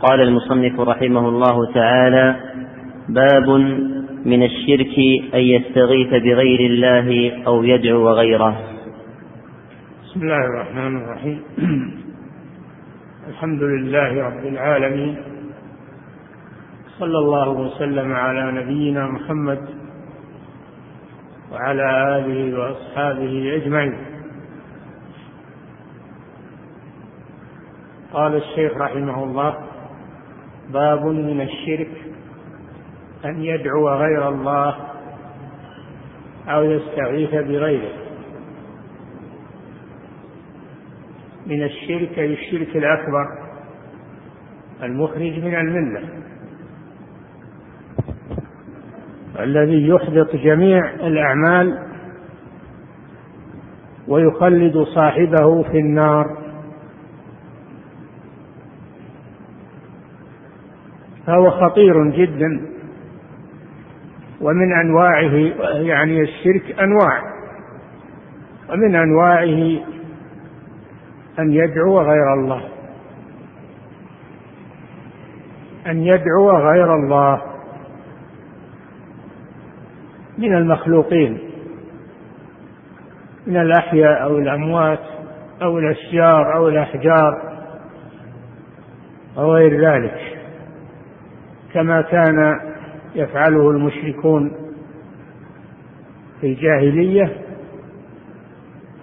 قال المصنف رحمه الله تعالى باب من الشرك أن يستغيث بغير الله أو يدعو غيره. بسم الله الرحمن الرحيم. الحمد لله رب العالمين. صلى الله وسلم على نبينا محمد وعلى آله وأصحابه أجمعين. قال الشيخ رحمه الله باب من الشرك أن يدعو غير الله أو يستغيث بغيره. من الشرك أي الشرك الأكبر المخرج من الملة الذي يحبط جميع الأعمال ويخلد صاحبه في النار. فهو خطير جدا ومن أنواعه يعني الشرك أنواع ومن أنواعه أن يدعو غير الله أن يدعو غير الله من المخلوقين من الأحياء أو الأموات أو الأشجار أو الأحجار أو غير ذلك. كما كان يفعله المشركون في الجاهلية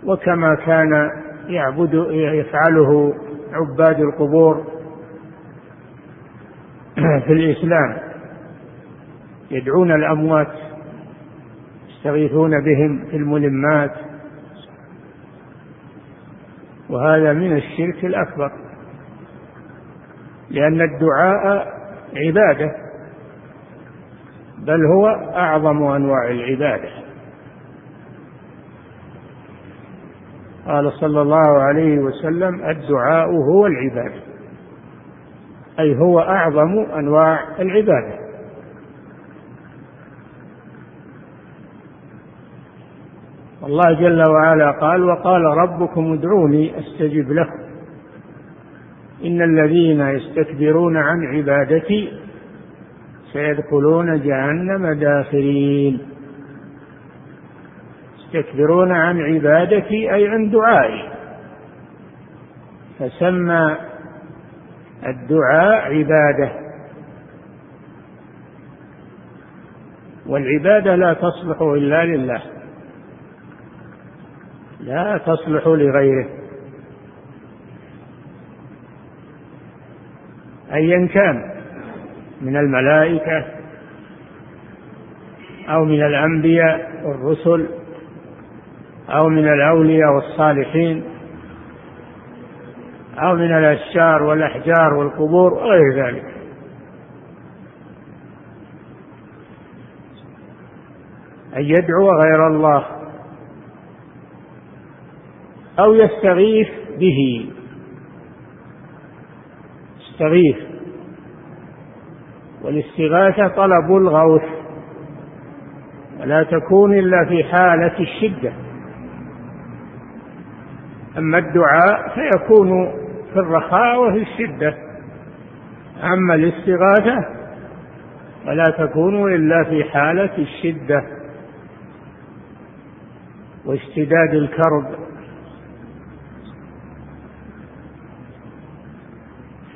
وكما كان يعبد يفعله عباد القبور في الإسلام. يدعون الأموات يستغيثون بهم في الملمات. وهذا من الشرك الأكبر لأن الدعاء عبادة بل هو أعظم أنواع العبادة. قال صلى الله عليه وسلم الدعاء هو العبادة أي هو أعظم أنواع العبادة. الله جل وعلا قال وقال ربكم ادعوني أستجب لكم. إن الذين يستكبرون عن عبادتي سيدخلون جهنم داخرين. يستكبرون عن عبادتي أي عن دعائي. فسمى الدعاء عبادة. والعبادة لا تصلح إلا لله. لا تصلح لغيره. أيا كان من الملائكة أو من الأنبياء والرسل أو من الأولياء والصالحين أو من الأشجار والأحجار والقبور وغير ذلك. أن يدعو غير الله أو يستغيث به. يستغيث والاستغاثة طلب الغوث ولا تكون إلا في حالة الشدة. أما الدعاء فيكون في الرخاء وفي الشدة. أما الاستغاثة فلا تكون إلا في حالة الشدة. واشتداد الكرب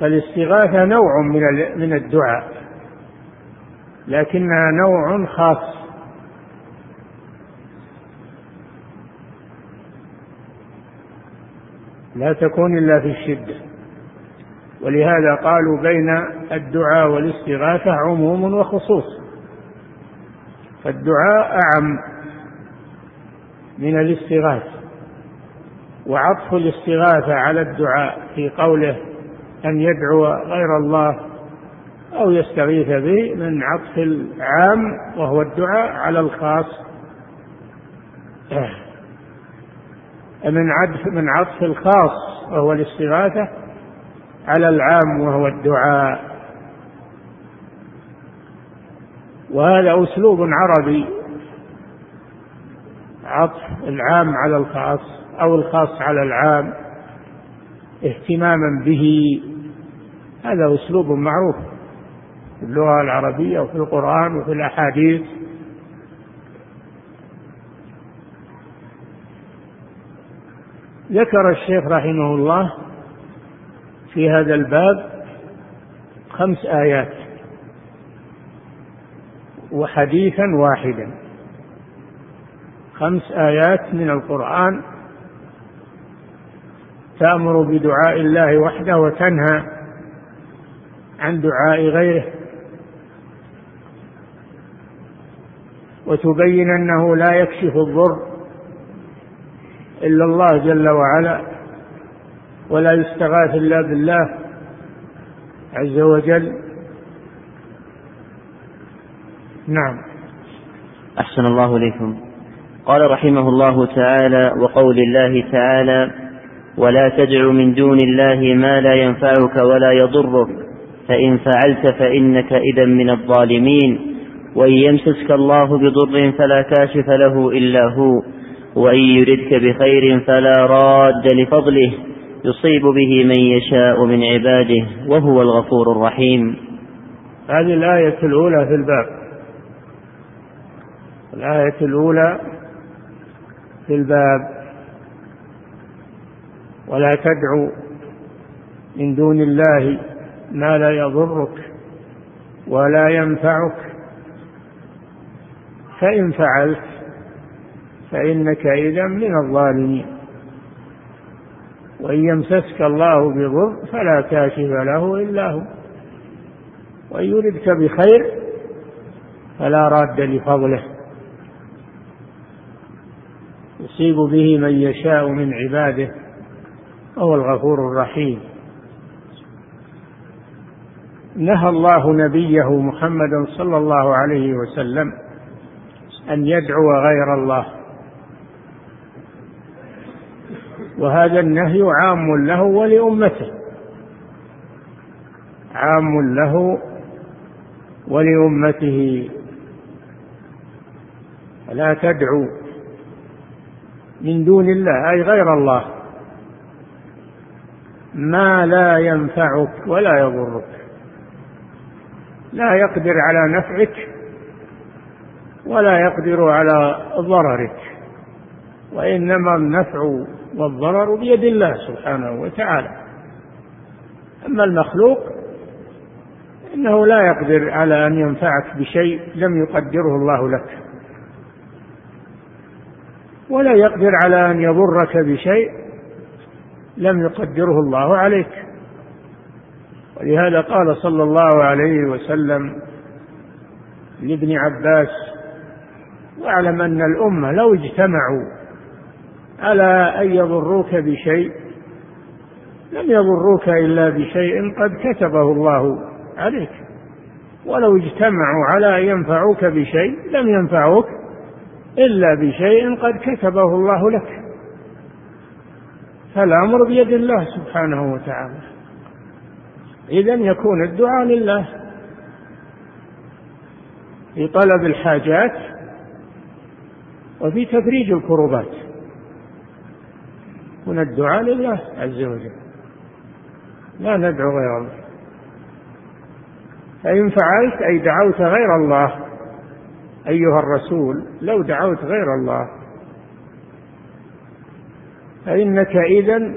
فالاستغاثة نوع من من الدعاء لكنها نوع خاص. لا تكون إلا في الشدة. ولهذا قالوا بين الدعاء والاستغاثة عموم وخصوص. فالدعاء أعم من الاستغاثة وعطف الاستغاثة على الدعاء في قوله أن يدعو غير الله أو يستغيث به من عطف العام وهو الدعاء على الخاص. من عطف من عطف الخاص وهو الاستغاثة على العام وهو الدعاء. وهذا أسلوب عربي عطف العام على الخاص أو الخاص على العام اهتماما به. هذا أسلوب معروف في اللغة العربية وفي القرآن وفي الأحاديث. ذكر الشيخ رحمه الله في هذا الباب خمس آيات وحديثا واحدا. خمس آيات من القرآن تأمر بدعاء الله وحده وتنهى عن دعاء غيره. وتبين أنه لا يكشف الضر إلا الله جل وعلا ولا يستغاث إلا بالله عز وجل. نعم. أحسن الله إليكم. قال رحمه الله تعالى وقول الله تعالى ولا تدع من دون الله ما لا ينفعك ولا يضرك فإن فعلت فإنك إذا من الظالمين. وإن يمسسك الله بضر فلا كاشف له إلا هو. وإن يردك بخير فلا راد لفضله. يصيب به من يشاء من عباده. وهو الغفور الرحيم. هذه الآية الأولى في الباب. الآية الأولى في الباب. ولا تدعو من دون الله ما لا يضرك ولا ينفعك. فإن فعلت فإنك إذا من الظالمين. وإن يمسسك الله بضر فلا كاشف له إلا هو. وإن يردك بخير فلا راد لفضله. يصيب به من يشاء من عباده وهو الغفور الرحيم. نهى الله نبيه محمدا صلى الله عليه وسلم أن يدعو غير الله. وهذا النهي عام له ولأمته. عام له ولأمته. فلا تدعو من دون الله أي غير الله. ما لا ينفعك ولا يضرك. لا يقدر على نفعك ولا يقدر على ضررك وإنما النفع والضرر بيد الله سبحانه وتعالى. أما المخلوق إنه لا يقدر على أن ينفعك بشيء لم يقدره الله لك ولا يقدر على أن يضرك بشيء لم يقدره الله عليك. ولهذا قال صلى الله عليه وسلم لابن عباس واعلم أن الأمة لو اجتمعوا على أن يضروك بشيء؟ لم يضروك إلا بشيء قد كتبه الله عليك. ولو اجتمعوا على أن ينفعوك بشيء لم ينفعوك إلا بشيء قد كتبه الله لك. فالأمر بيد الله سبحانه وتعالى. إذا يكون الدعاء لله. في طلب الحاجات وفي تفريج الكروبات. من الدعاء لله عز وجل. لا ندعو غير الله. فإن فعلت أي دعوت غير الله أيها الرسول لو دعوت غير الله فإنك إذا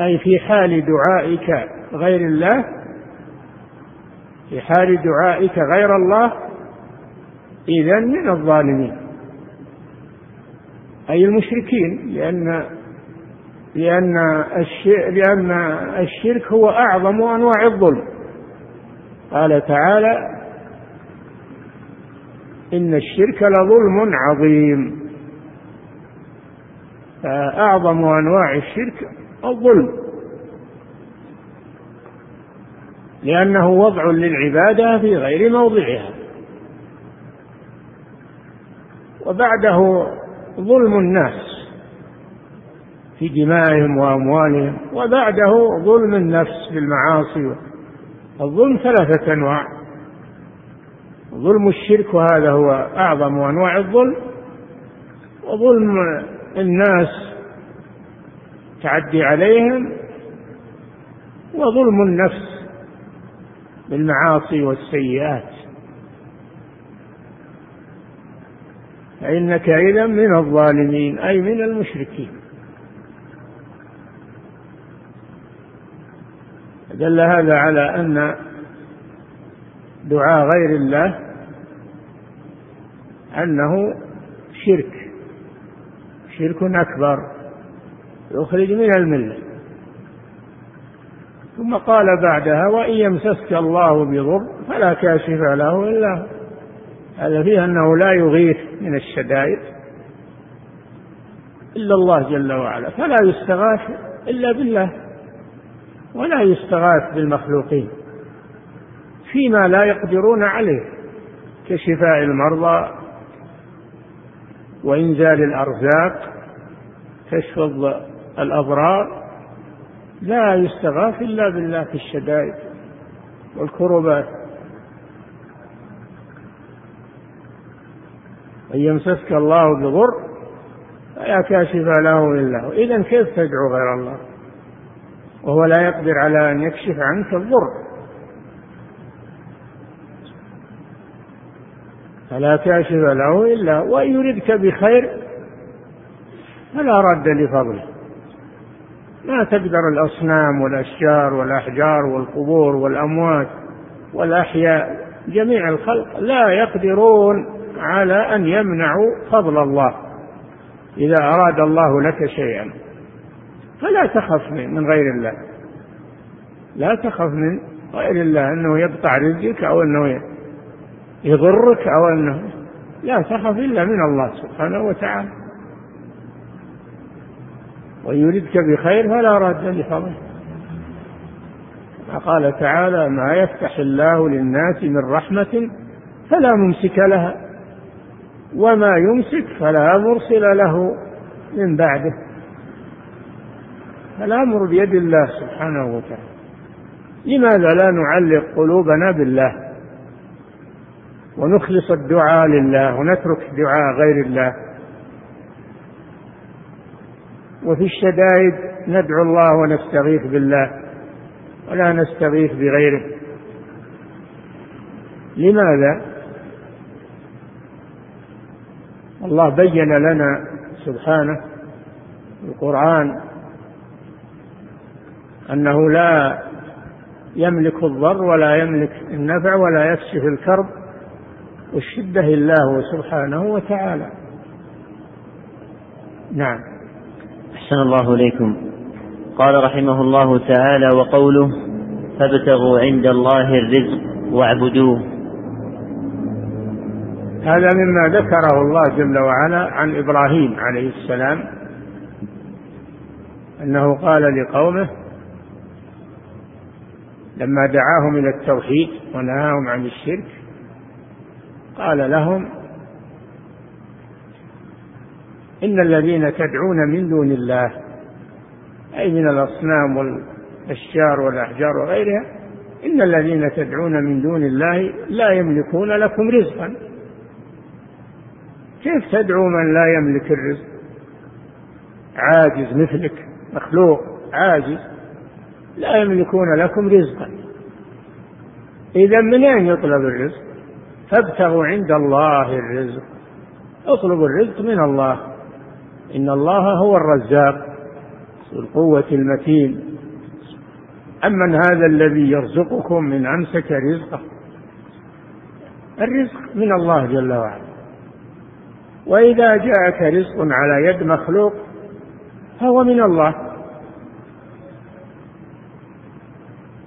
أي في حال دعائك غير الله في حال دعائك غير الله إذا من الظالمين. أي المشركين لأن لأن الشرك, لأن الشرك هو أعظم أنواع الظلم. قال تعالى إن الشرك لظلم عظيم. فأعظم أنواع الشرك الظلم. لأنه وضع للعبادة في غير موضعها. وبعده ظلم الناس في دمائهم وأموالهم وبعده ظلم النفس بالمعاصي الظلم ثلاثة أنواع. ظلم الشرك وهذا هو أعظم أنواع الظلم. وظلم الناس تعدي عليهم. وظلم النفس بالمعاصي والسيئات. فإنك إذا من الظالمين أي من المشركين. دل هذا على أن دعاء غير الله أنه شرك شرك أكبر يخرج من الملة. ثم قال بعدها وإن يمسسك الله بضر فلا كاشف له إلا هو. هذا فيه أنه لا يغيث من الشدائد إلا الله جل وعلا فلا يستغاث إلا بالله ولا يستغاث بالمخلوقين فيما لا يقدرون عليه كشفاء المرضى وإنزال الأرزاق كشف الأضرار لا يستغاث إلا بالله في الشدائد والكربات. إن يمسسك الله بضر فلا كاشف له إلا هو. إذا كيف تدعو غير الله؟ وهو لا يقدر على أن يكشف عنك الضر. فلا كاشف له إلا وإن يردك بخير فلا رد لفضله. ما تقدر الأصنام والأشجار والأحجار والقبور والأموات والأحياء جميع الخلق لا يقدرون على أن يمنعوا فضل الله. إذا أراد الله لك شيئا فلا تخف من غير الله. لا تخف من غير الله أنه يقطع رزقك أو أنه يضرك أو أنه لا تخف إلا من الله سبحانه وتعالى. وإن يردك بخير فلا راد لفضله. قال تعالى ما يفتح الله للناس من رحمة فلا ممسك لها وما يمسك فلا مرسل له من بعده. الأمر بيد الله سبحانه وتعالى. لماذا لا نعلق قلوبنا بالله ونخلص الدعاء لله ونترك دعاء غير الله؟ وفي الشدائد ندعو الله ونستغيث بالله ولا نستغيث بغيره. لماذا؟ الله بين لنا سبحانه في القرآن أنه لا يملك الضر ولا يملك النفع ولا يكشف الكرب والشدة الله سبحانه وتعالى. نعم. أحسن الله إليكم. قال رحمه الله تعالى وقوله فابتغوا عند الله الرزق واعبدوه. هذا مما ذكره الله جل وعلا عن إبراهيم عليه السلام. أنه قال لقومه لما دعاهم إلى التوحيد ونهاهم عن الشرك قال لهم إن الذين تدعون من دون الله أي من الأصنام والأشجار والأحجار وغيرها إن الذين تدعون من دون الله لا يملكون لكم رزقا. كيف تدعو من لا يملك الرزق؟ عاجز مثلك مخلوق عاجز لا يملكون لكم رزقا. إذا من أين يطلب الرزق؟ فابتغوا عند الله الرزق. اطلبوا الرزق من الله. إن الله هو الرزاق ذو القوة المتين. أمن هذا الذي يرزقكم من أمسك رزقه الرزق من الله جل وعلا. وإذا جاءك رزق على يد مخلوق فهو من الله.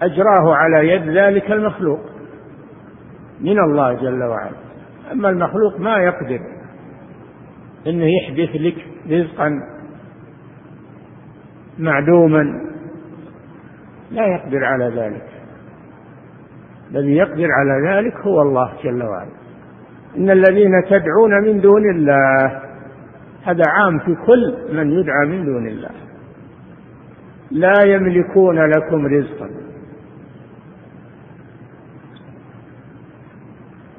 أجراه على يد ذلك المخلوق من الله جل وعلا. أما المخلوق ما يقدر أنه يحدث لك رزقا معدوما لا يقدر على ذلك. الذي يقدر على ذلك هو الله جل وعلا. إن الذين تدعون من دون الله هذا عام في كل من يدعى من دون الله. لا يملكون لكم رزقا.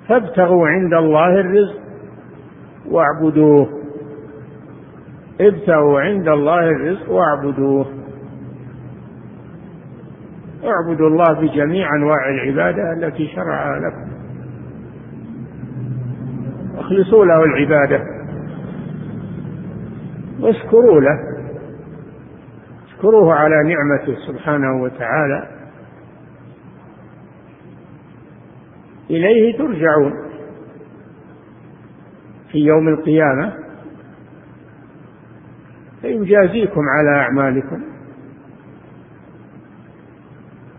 فابتغوا عند الله الرزق واعبدوه. ابتغوا عند الله الرزق واعبدوه. اعبدوا الله بجميع أنواع العبادة التي شرعها لكم. اخلصوا له العبادة. واشكروا له. اشكروه على نعمته سبحانه وتعالى. إليه ترجعون. في يوم القيامة فيجازيكم على أعمالكم.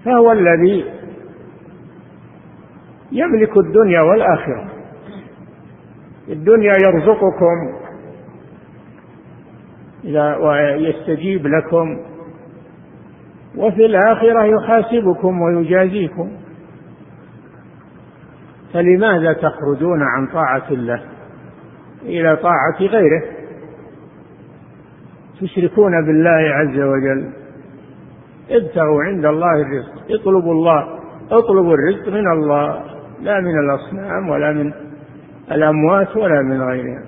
فهو الذي يملك الدنيا والآخرة. الدنيا يرزقكم ويستجيب لكم وفي الآخرة يحاسبكم ويجازيكم. فلماذا تخرجون عن طاعة الله إلى طاعة غيره؟ تشركون بالله عز وجل. ابتغوا عند الله الرزق. اطلبوا الله. اطلبوا الرزق من الله. لا من الأصنام ولا من الأموات ولا من غيرها.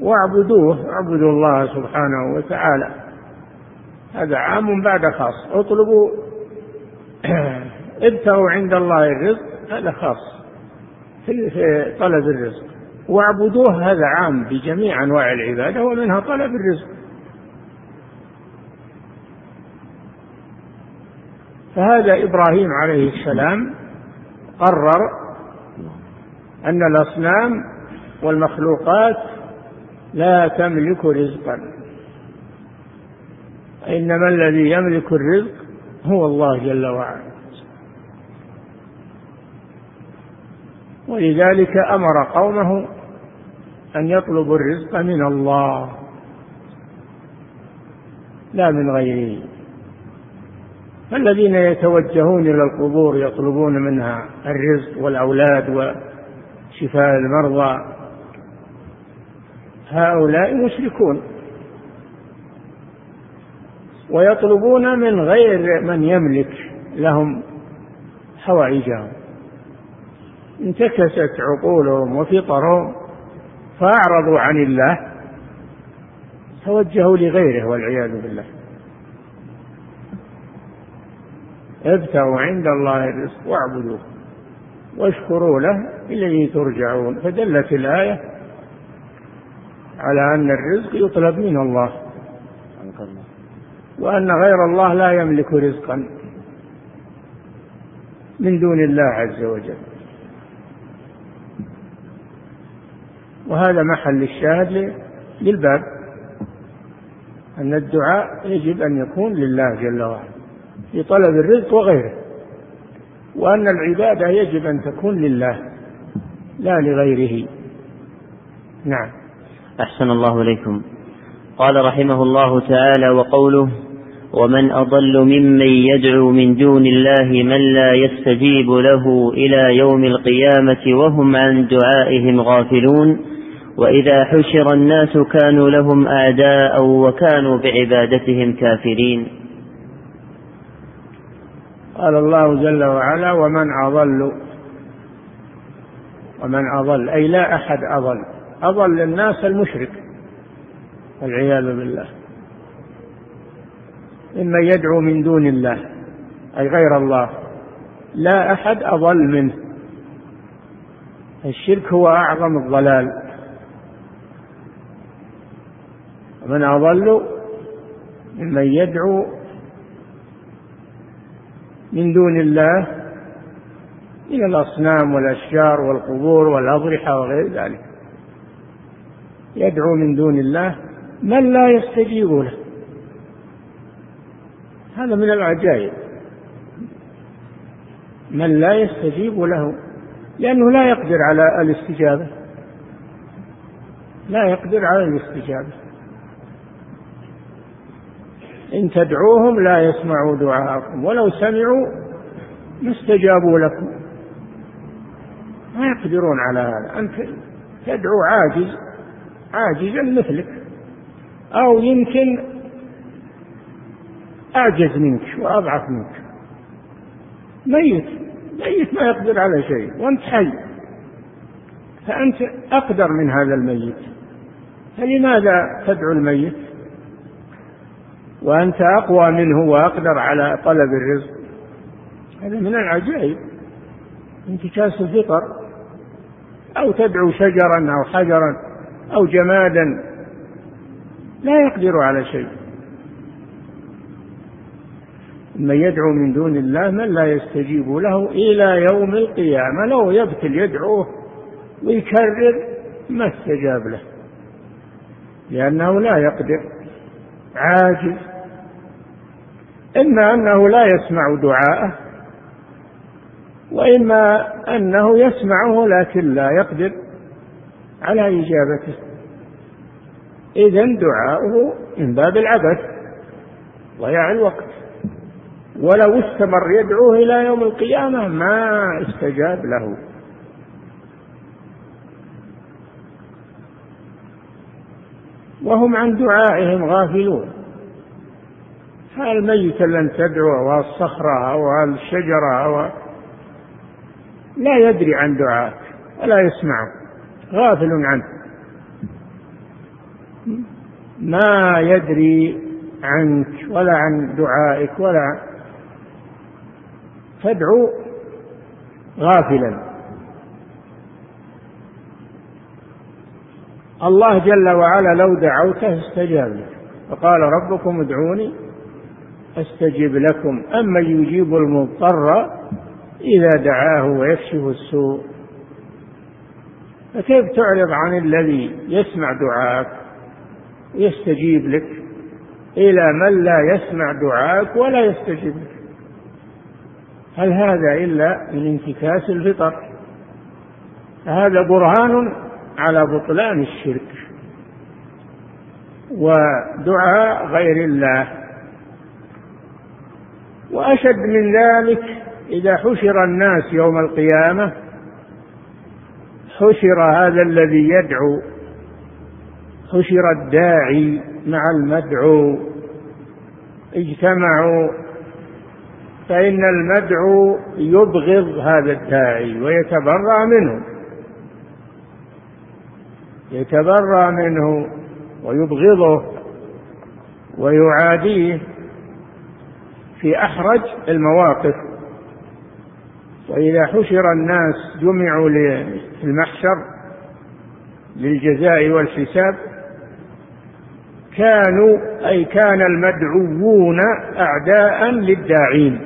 واعبدوه. اعبدوا الله سبحانه وتعالى. هذا عام بعد خاص. اطلبوا. ابتغوا عند الله الرزق. هذا خاص. في طلب الرزق. واعبدوه. هذا عام بجميع أنواع العبادة ومنها طلب الرزق. فهذا إبراهيم عليه السلام قرر أن الأصنام والمخلوقات لا تملك رزقا. إنما الذي يملك الرزق هو الله جل وعلا. ولذلك أمر قومه أن يطلبوا الرزق من الله لا من غيره. فالذين يتوجهون إلى القبور يطلبون منها الرزق والأولاد وشفاء المرضى. هؤلاء مشركون. ويطلبون من غير من يملك لهم حوائجهم. انتكست عقولهم وفطرهم فأعرضوا عن الله توجهوا لغيره والعياذ بالله. ابتغوا عند الله الرزق واعبدوه واشكروا له إليه ترجعون. فدلت الآية على أن الرزق يطلب من الله وأن غير الله لا يملك رزقا من دون الله عز وجل. وهذا محل الشاهد للباب أن الدعاء يجب أن يكون لله جل وعلا. في طلب الرزق وغيره. وأن العبادة يجب أن تكون لله لا لغيره. نعم. أحسن الله إليكم. قال رحمه الله تعالى وقوله ومن أضل ممن يدعو من دون الله من لا يستجيب له إلى يوم القيامة وهم عن دعائهم غافلون وإذا حشر الناس كانوا لهم أعداء وكانوا بعبادتهم كافرين. قال الله جل وعلا ومن أضل ومن أضل أي لا أحد أضل أضل الناس المشرك والعياذ بالله. ممن يدعو من دون الله أي غير الله لا أحد أضل منه. الشرك هو أعظم الضلال. ومن أضل ممن يدعو من دون الله من الأصنام والأشجار والقبور والأضرحة وغير ذلك. يدعو من دون الله من لا يستجيب له. هذا من العجائب. من لا يستجيب له لأنه لا يقدر على الاستجابة. لا يقدر على الاستجابة. إن تدعوهم لا يسمعوا دعاءكم. ولو سمعوا ما استجابوا لكم. ما يقدرون على هذا. أنت تدعو عاجز عاجزا مثلك. أو يمكن أعجز منك وأضعف منك. ميت. ميت ما يقدر على شيء. وأنت حي. فأنت أقدر من هذا الميت. فلماذا تدعو الميت؟ وأنت أقوى منه وأقدر على طلب الرزق. هذا من العجائب. انتكاس الفطر أو تدعو شجرا أو حجرا أو جمادا لا يقدر على شيء. من يدعو من دون الله من لا يستجيب له إلى يوم القيامة لو يبتل يدعوه ويكرر ما استجاب له. لأنه لا يقدر عاجز. إما أنه لا يسمع دعاءه وإما أنه يسمعه لكن لا يقدر على إجابته. إذا دعاؤه من باب العبث ضياع الوقت. ولو استمر يدعوه إلى يوم القيامة ما استجاب له. وهم عن دعائهم غافلون. الميت لن تدعو أو الصخرة أو الشجرة أو لا يدري عن دعائك ولا يسمعه غافل عنه ما يدري عنك ولا عن دعائك ولا تدعو غافلا. الله جل وعلا لو دعوته استجاب لك. فقال ربكم ادعوني أستجب لكم. أما يجيب المضطر إذا دعاه ويكشف السوء فكيف تعرض عن الذي يسمع دعاءك ويستجيب لك إلى من لا يسمع دعاءك ولا يستجيب لك؟ هل هذا إلا من انتكاس الفطر؟ هذا برهان على بطلان الشرك ودعاء غير الله. وأشد من ذلك إذا حشر الناس يوم القيامة حشر هذا الذي يدعو حشر الداعي مع المدعو اجتمعوا فإن المدعو يبغض هذا الداعي ويتبرأ منه يتبرأ منه ويبغضه ويعاديه. في أحرج المواقف. وإذا حشر الناس جمعوا للمحشر للجزاء والحساب كانوا أي كان المدعوون أعداء للداعين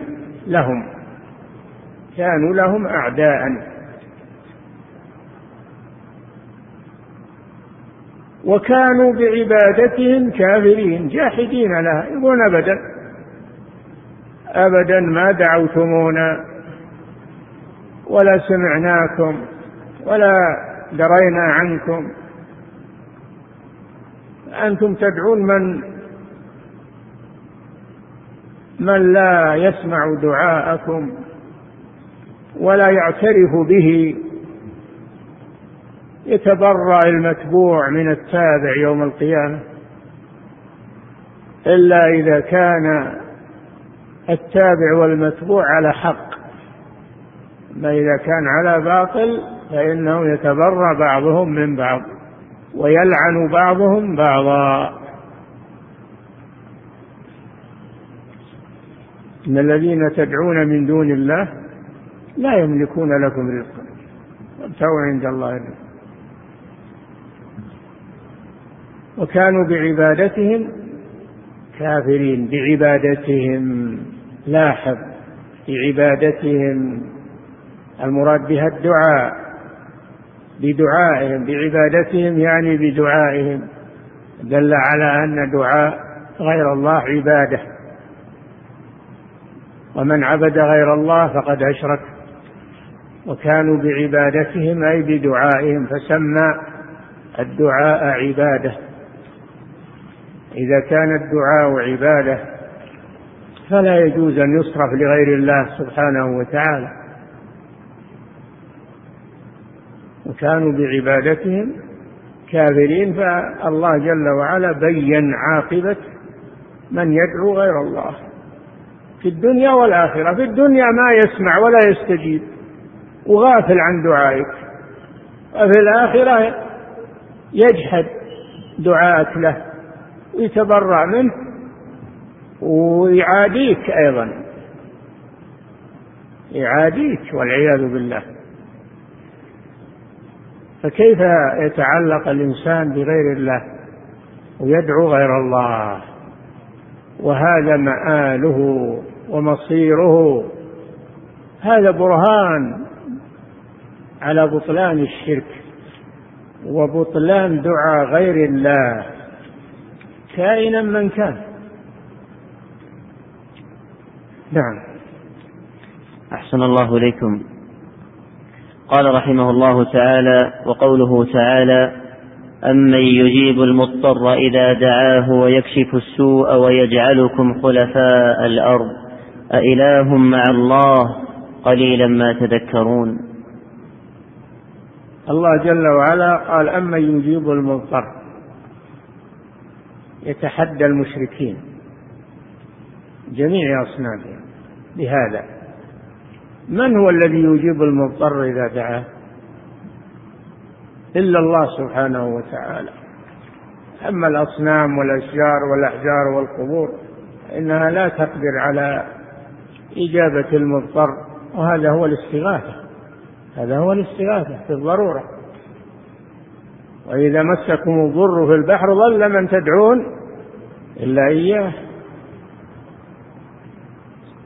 لهم. كانوا لهم أعداء. وكانوا بعبادتهم كافرين جاحدين لها يقولون أبدا. أبدا ما دعوتمونا ولا سمعناكم ولا درينا عنكم. أنتم تدعون من من لا يسمع دعاءكم ولا يعترف به. يتبرأ المتبوع من التابع يوم القيامة إلا إذا كان التابع والمتبوع على حق. ما إذا كان على باطل فإنه يتبرأ بعضهم من بعض ويلعن بعضهم بعضا. إن الذين تدعون من دون الله لا يملكون لكم رزقا. وابتغوا عند الله الرزق. وكانوا بعبادتهم كافرين بعبادتهم. لاحظ بعبادتهم المراد بها الدعاء بدعائهم بعبادتهم يعني بدعائهم دل على أن دعاء غير الله عبادة. ومن عبد غير الله فقد أشرك. وكانوا بعبادتهم أي بدعائهم فسمى الدعاء عبادة. إذا كان الدعاء عبادة فلا يجوز أن يصرف لغير الله سبحانه وتعالى. وكانوا بعبادتهم كافرين فالله جل وعلا بين عاقبة من يدعو غير الله. في الدنيا والآخرة في الدنيا ما يسمع ولا يستجيب وغافل عن دعائك. وفي الآخرة يجحد دعاءك له ويتبرأ منه ويعاديك أيضا. يعاديك والعياذ بالله. فكيف يتعلق الإنسان بغير الله ويدعو غير الله؟ وهذا مآله ومصيره. هذا برهان على بطلان الشرك وبطلان دعاء غير الله. كائنا من كان. نعم. أحسن الله إليكم. قال رحمه الله تعالى وقوله تعالى أمن يجيب المضطر إذا دعاه ويكشف السوء ويجعلكم خلفاء الأرض أإله مع الله قليلا ما تذكرون. الله جل وعلا قال أمن يجيب المضطر. يتحدى المشركين جميع أصنافهم بهذا من هو الذي يجيب المضطر إذا دعاه؟ إلا الله سبحانه وتعالى. أما الأصنام والأشجار والأحجار والقبور إنها لا تقدر على إجابة المضطر وهذا هو الاستغاثة. هذا هو الاستغاثة في الضرورة. وإذا مسكم الضر في البحر ضل من تدعون إلا إياه.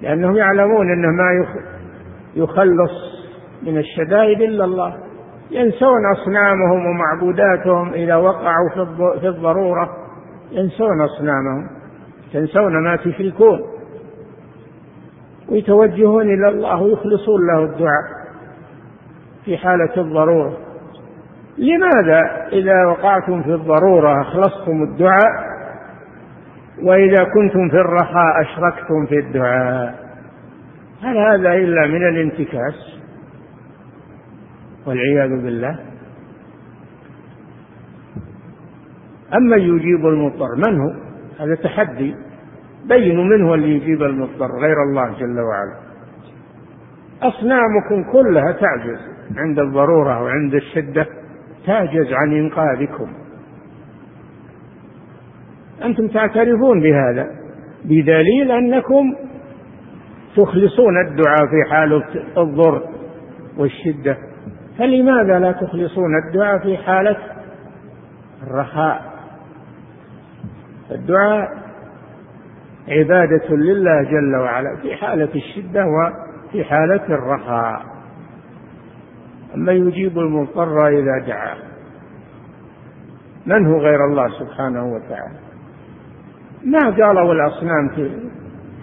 لأنهم يعلمون أنه ما يخلص من الشدائد إلا الله. ينسون أصنامهم ومعبوداتهم إذا وقعوا في الضرورة. ينسون أصنامهم. تنسون ما تشركون. ويتوجهون إلى الله ويخلصون له الدعاء في حالة الضرورة. لماذا إذا وقعتم في الضرورة أخلصتم الدعاء؟ وإذا كنتم في الرخاء أشركتم في الدعاء. هل هذا إلا من الانتكاس والعياذ بالله؟ أما يجيب المضطر من هو؟ هذا تحدي. بينوا من هو اللي يجيب المضطر غير الله جل وعلا. أصنامكم كلها تعجز عند الضرورة وعند الشدة تعجز عن إنقاذكم. أنتم تعترفون بهذا. بدليل أنكم تخلصون الدعاء في حال الضر والشدة. فلماذا لا تخلصون الدعاء في حالة الرخاء؟ الدعاء عبادة لله جل وعلا في حالة الشدة وفي حالة الرخاء. أما يجيب المضطر إذا دعاه من هو غير الله سبحانه وتعالى؟ ما قالوا الأصنام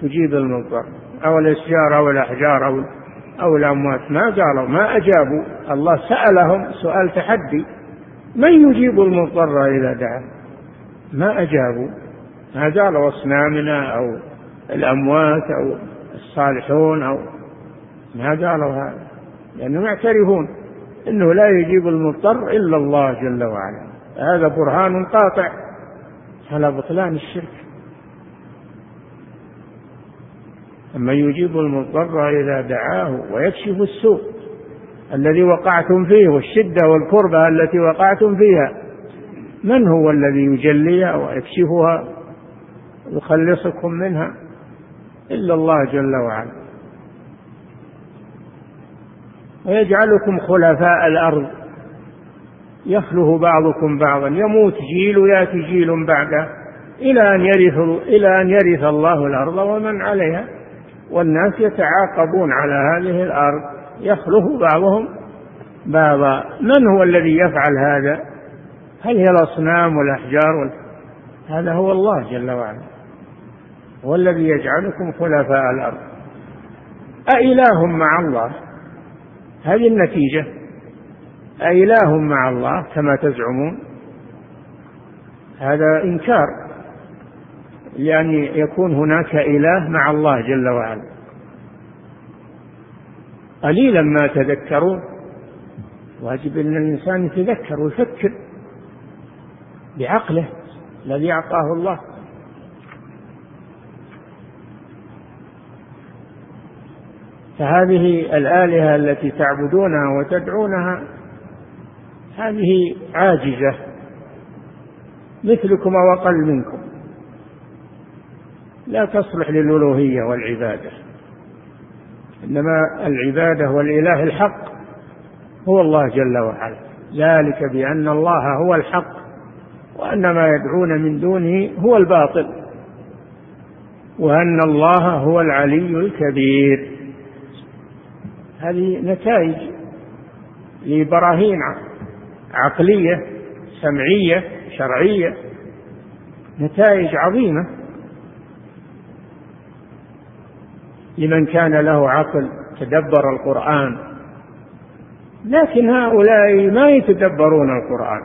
تجيب المضطر أو الأشجار أو الأحجار أو أو الأموات. ما قالوا ما أجابوا. الله سألهم سؤال تحدي. من يجيب المضطر إذا دعا؟ ما أجابوا. ما قالوا أصنامنا أو الأموات أو الصالحون أو ما قالوا هذا. لأنهم يعترفون أنه لا يجيب المضطر إلا الله جل وعلا. هذا برهان قاطع. على بطلان الشرك. أما يجيب المضطر إذا دعاه ويكشف السوء الذي وقعتم فيه والشدة والكربة التي وقعتم فيها. من هو الذي يجليها ويكشفها يخلصكم منها؟ إلا الله جل وعلا. ويجعلكم خلفاء الأرض. يخلف بعضكم بعضا. يموت جيل ويأتي جيل بعده. إلى أن يرث إلى أن يرث الله الأرض ومن عليها؟ والناس يتعاقبون على هذه الأرض يخلف بعضهم بعضا. من هو الذي يفعل هذا؟ هل هي الأصنام والأحجار وال... هذا هو الله جل وعلا. هو الذي يجعلكم خلفاء الأرض. أإله مع الله؟ هذه النتيجة. أإله مع الله كما تزعمون. هذا إنكار. لأن يكون هناك إله مع الله جل وعلا. قليلا ما تذكرون واجب أن الإنسان يتذكر ويفكر بعقله الذي أعطاه الله. فهذه الآلهة التي تعبدونها وتدعونها هذه عاجزة. مثلكم أو أقل منكم. لا تصلح للألوهية والعبادة. إنما العبادة والإله الحق هو الله جل وعلا. ذلك بأن الله هو الحق وأن ما يدعون من دونه هو الباطل وأن الله هو العلي الكبير. هذه نتائج لبراهين عقلية سمعية شرعية نتائج عظيمة. لمن كان له عقل تدبر القرآن. لكن هؤلاء ما يتدبرون القرآن.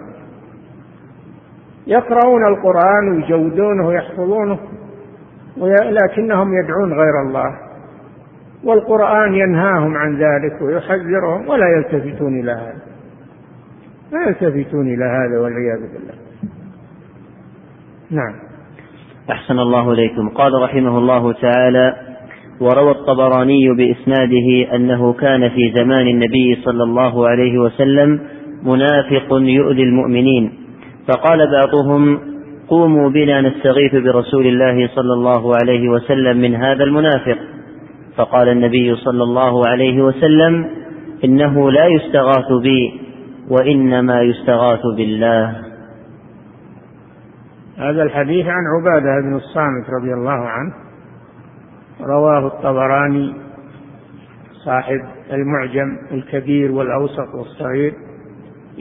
يقرؤون القرآن ويجودونه ويحفظونه لكنهم يدعون غير الله. والقرآن ينهاهم عن ذلك ويحذرهم ولا يلتفتون إلى هذا. لا يلتفتون إلى هذا والعياذ بالله. نعم. أحسن الله إليكم. قال رحمه الله تعالى وروى الطبراني بإسناده أنه كان في زمان النبي صلى الله عليه وسلم منافق يؤذي المؤمنين. فقال بعضهم قوموا بنا نستغيث برسول الله صلى الله عليه وسلم من هذا المنافق. فقال النبي صلى الله عليه وسلم إنه لا يستغاث بي وإنما يستغاث بالله. هذا الحديث عن عبادة بن الصامت رضي الله عنه. رواه الطبراني صاحب المعجم الكبير والأوسط والصغير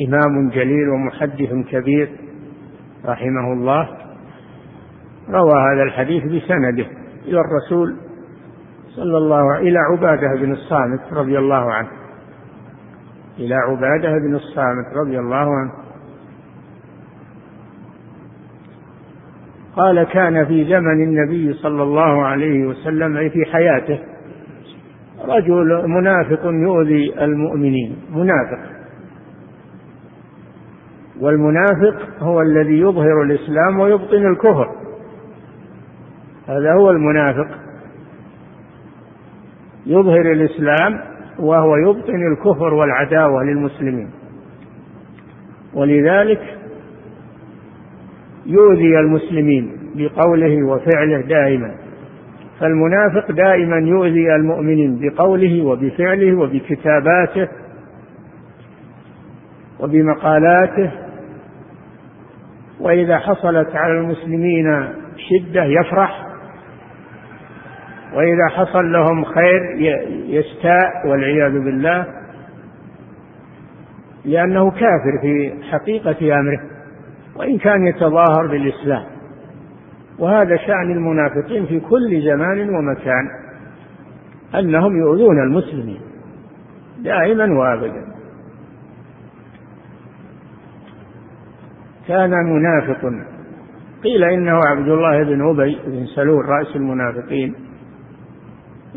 إمام جليل ومحدث كبير رحمه الله روى هذا الحديث بسنده إلى الرسول صلى الله إلى عبادة بن الصامت رضي الله عنه إلى عبادة بن الصامت رضي الله عنه. قال كان في زمن النبي صلى الله عليه وسلم أي في حياته رجل منافق يؤذي المؤمنين منافق. والمنافق هو الذي يظهر الإسلام ويبطن الكفر. هذا هو المنافق. يظهر الإسلام وهو يبطن الكفر والعداوة للمسلمين. ولذلك يؤذي المسلمين بقوله وفعله دائما. فالمنافق دائما يؤذي المؤمنين بقوله وبفعله وبكتاباته وبمقالاته. وإذا حصلت على المسلمين شدة يفرح. وإذا حصل لهم خير يستاء والعياذ بالله. لأنه كافر في حقيقة أمره. وإن كان يتظاهر بالإسلام. وهذا شأن المنافقين في كل زمان ومكان أنهم يؤذون المسلمين دائما وابدا. كان منافق. قيل إنه عبد الله بن أبي بن سلول رأس المنافقين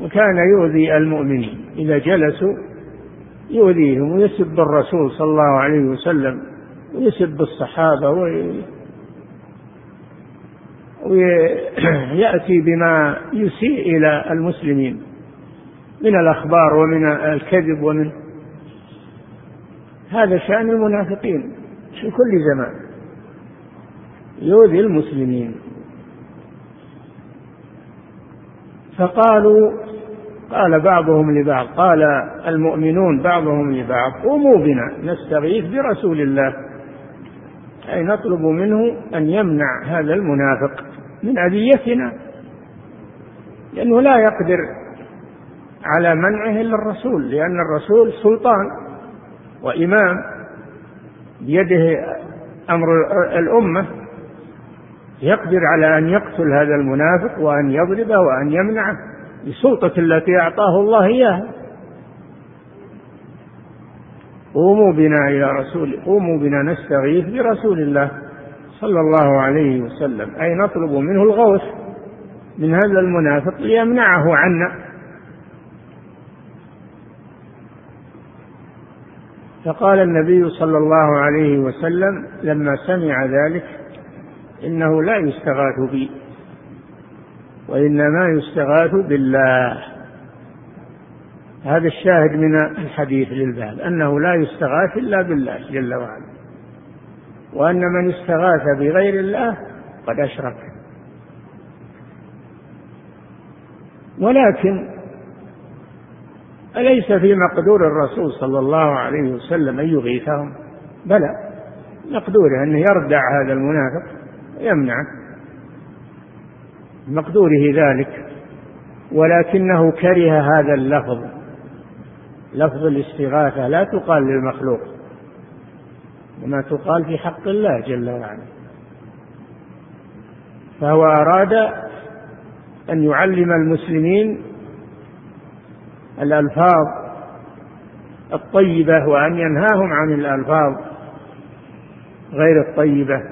وكان يؤذي المؤمنين. إذا جلسوا يؤذيهم ويسب الرسول صلى الله عليه وسلم ويسب الصحابة ويأتي بما يسيء إلى المسلمين من الأخبار ومن الكذب ومن هذا شأن المنافقين في كل زمان. يؤذي المسلمين. فقالوا قال بعضهم لبعض قال المؤمنون بعضهم لبعض قوموا بنا نستغيث برسول الله. أي نطلب منه أن يمنع هذا المنافق من أذيتنا لأنه لا يقدر على منعه إلا الرسول لأن الرسول سلطان وإمام بيده أمر الأمة يقدر على أن يقتل هذا المنافق وأن يضربه وأن يمنعه بسلطة التي أعطاه الله إياها. قوموا بنا إلى رسول قوموا بنا نستغيث برسول الله صلى الله عليه وسلم أي نطلب منه الغوث. من هذا المنافق ليمنعه عنا. فقال النبي صلى الله عليه وسلم لما سمع ذلك إنه لا يستغاث بي وإنما يستغاث بالله. هذا الشاهد من الحديث للباب أنه لا يستغاث إلا بالله جل وعلا. وأن من استغاث بغير الله قد أشرك. ولكن أليس في مقدور الرسول صلى الله عليه وسلم أن يغيثهم؟ بلى مقدوره أنه يردع هذا المنافق يمنعه مقدوره ذلك ولكنه كره هذا اللفظ. لفظ الاستغاثة لا تقال للمخلوق وما تقال في حق الله جل وعلا. فهو أراد أن يعلم المسلمين الألفاظ الطيبة وأن ينهاهم عن الألفاظ غير الطيبة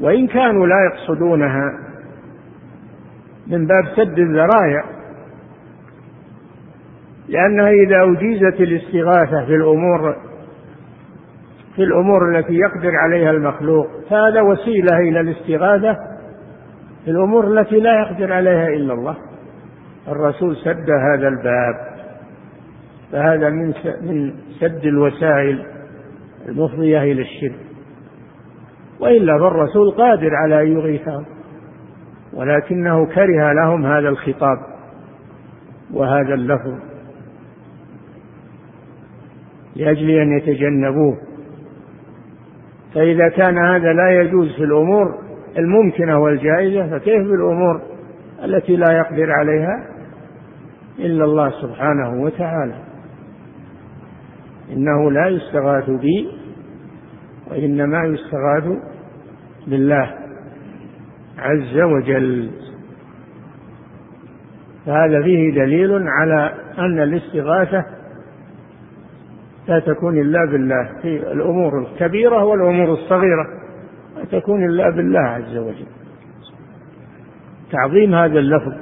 وإن كانوا لا يقصدونها من باب سد الذرائع لأنها إذا أجيزت الاستغاثة في الأمور في الأمور التي يقدر عليها المخلوق فهذا وسيلة إلى الاستغاثة في الأمور التي لا يقدر عليها إلا الله. الرسول سد هذا الباب فهذا من من سد الوسائل المفضية إلى الشرك. وإلا فالرسول قادر على أن يغيثهم ولكنه كره لهم هذا الخطاب وهذا اللفظ. لأجل أن يتجنبوه. فإذا كان هذا لا يجوز في الأمور الممكنة والجائزة فكيف بالأمور التي لا يقدر عليها إلا الله سبحانه وتعالى؟ إنه لا يستغاث بي وإنما يستغاث بالله عز وجل. فهذا فيه دليل على أن الاستغاثة لا تكون إلا بالله. في الأمور الكبيرة والأمور الصغيرة لا تكون إلا بالله عز وجل. تعظيم هذا اللفظ.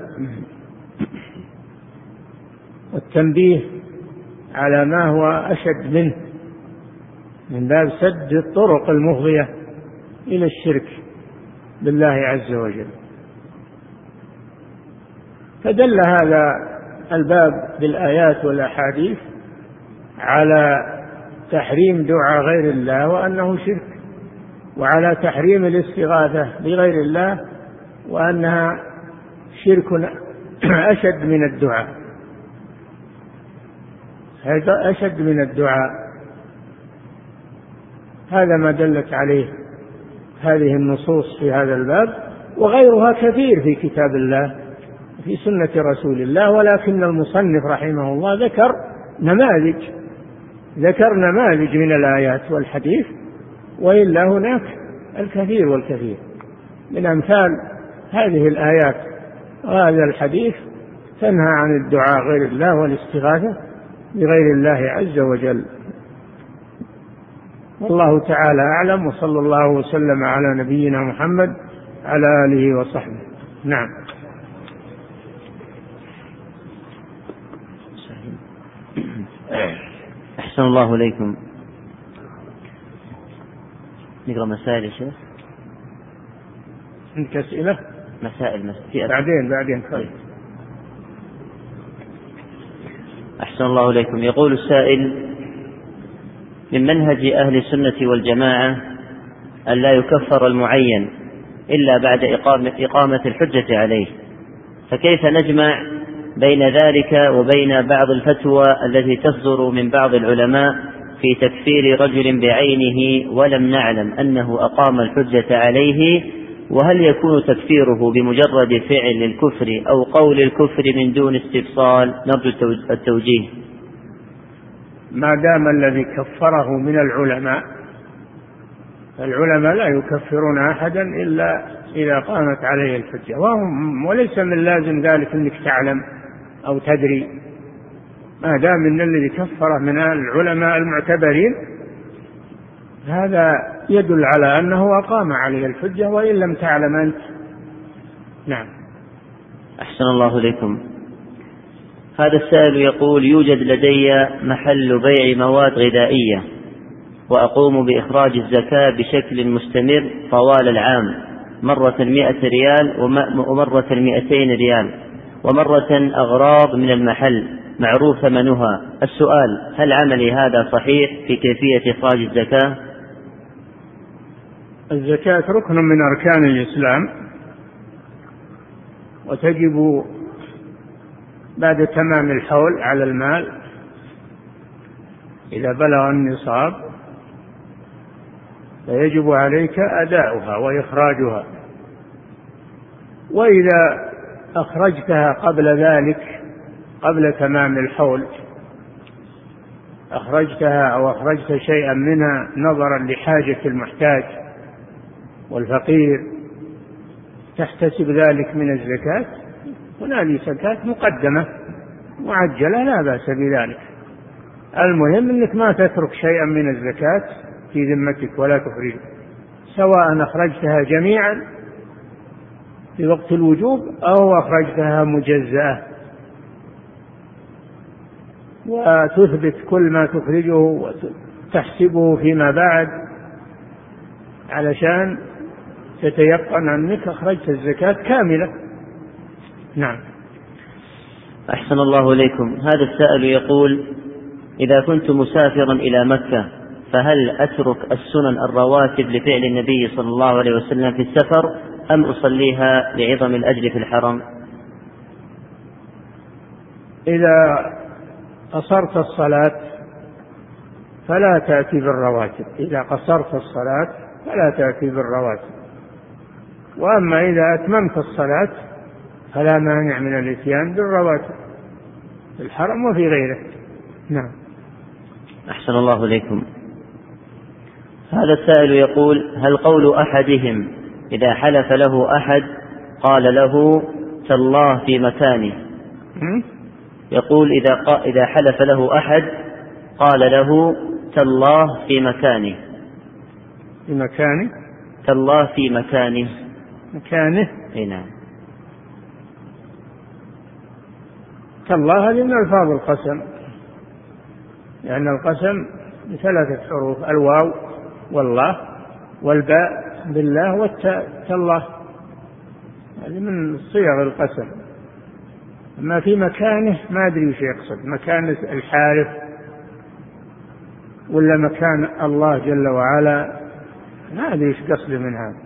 والتنبيه على ما هو أشد منه. من باب سد الطرق المفضية إلى الشرك بالله عز وجل. فدل هذا الباب بالآيات والأحاديث على تحريم دعاء غير الله وأنه شرك وعلى تحريم الاستغاثة بغير الله وأنها شرك أشد من الدعاء. أشد من الدعاء. هذا ما دلت عليه هذه النصوص في هذا الباب وغيرها كثير في كتاب الله في سنة رسول الله ولكن المصنف رحمه الله ذكر نماذج ذكر نماذج من الآيات والحديث وإلا هناك الكثير والكثير. من أمثال هذه الآيات وهذا الحديث تنهى عن الدعاء غير الله والاستغاثة بغير الله عز وجل. والله تعالى أعلم وصلى الله وسلم على نبينا محمد على آله وصحبه. نعم أحسن الله إليكم نقرأ مسائل يا شيخ. عندك أسئلة؟ مسائل مسائل بعدين بعدين طيب. أحسن الله إليكم. يقول السائل من منهج أهل السنة والجماعة أن لا يكفر المعين إلا بعد إقامة الحجة عليه فكيف نجمع بين ذلك وبين بعض الفتوى التي تصدر من بعض العلماء في تكفير رجل بعينه ولم نعلم أنه أقام الحجة عليه وهل يكون تكفيره بمجرد فعل الكفر أو قول الكفر من دون استفصال؟ نرجو التوجيه. ما دام الذي كفره من العلماء العلماء لا يكفرون أحدا إلا إذا قامت عليه الحجة وهم وليس من لازم ذلك أنك تعلم. أو تدري. ما دام أن الذي كفره من العلماء المعتبرين هذا يدل على أنه أقام عليه الحجة وإن لم تعلم أنت. نعم. أحسن الله إليكم. هذا السائل يقول يوجد لدي محل بيع مواد غذائية وأقوم بإخراج الزكاة بشكل مستمر طوال العام مرة مئة ريال ومرة مئتين ريال. ومرة أغراض من المحل معروف ثمنها. السؤال هل عملي هذا صحيح في كيفية إخراج الزكاة؟ الزكاة ركن من أركان الإسلام وتجب بعد تمام الحول على المال إذا بلغ النصاب فيجب عليك أداؤها وإخراجها. وإذا أخرجتها قبل ذلك قبل تمام الحول. أخرجتها أو أخرجت شيئا منها نظرا لحاجة المحتاج والفقير. تحتسب ذلك من الزكاة؟ هنالك زكاة مقدمة معجلة لا بأس بذلك. المهم أنك ما تترك شيئا من الزكاة في ذمتك ولا تخرجه سواء أخرجتها جميعا في وقت الوجوب أو أخرجتها مجزأة. وتثبت كل ما تخرجه وتحسبه فيما بعد علشان تتيقن أنك أخرجت الزكاة كاملة. نعم. أحسن الله إليكم. هذا السائل يقول إذا كنت مسافرا إلى مكة فهل أترك السنن الرواتب لفعل النبي صلى الله عليه وسلم في السفر؟ أم أصليها لعظم الأجر في الحرم؟ إذا قصرت الصلاة فلا تأتي بالرواتب. إذا قصرت الصلاة فلا تأتي بالرواتب. وأما إذا أتممت الصلاة فلا مانع من الإتيان بالرواتب. في الحرم وفي غيره. نعم. أحسن الله إليكم. هذا السائل يقول هل قول أحدهم إذا حلف له أحد قال له تالله في مكانه يقول إذا إذا حلف له أحد قال له تالله في مكانه في مكانه تالله في مكانه مكانه؟ إي نعم. تالله هذه من ألفاظ القسم. لأن القسم بثلاثة حروف الواو والله والباء بالله والتاء تالله هذه من صيغ القسم. أما في مكانه ما أدري وش يقصد. مكان الحارث ولا مكان الله جل وعلا؟ ما أدري وش قصده من هذا.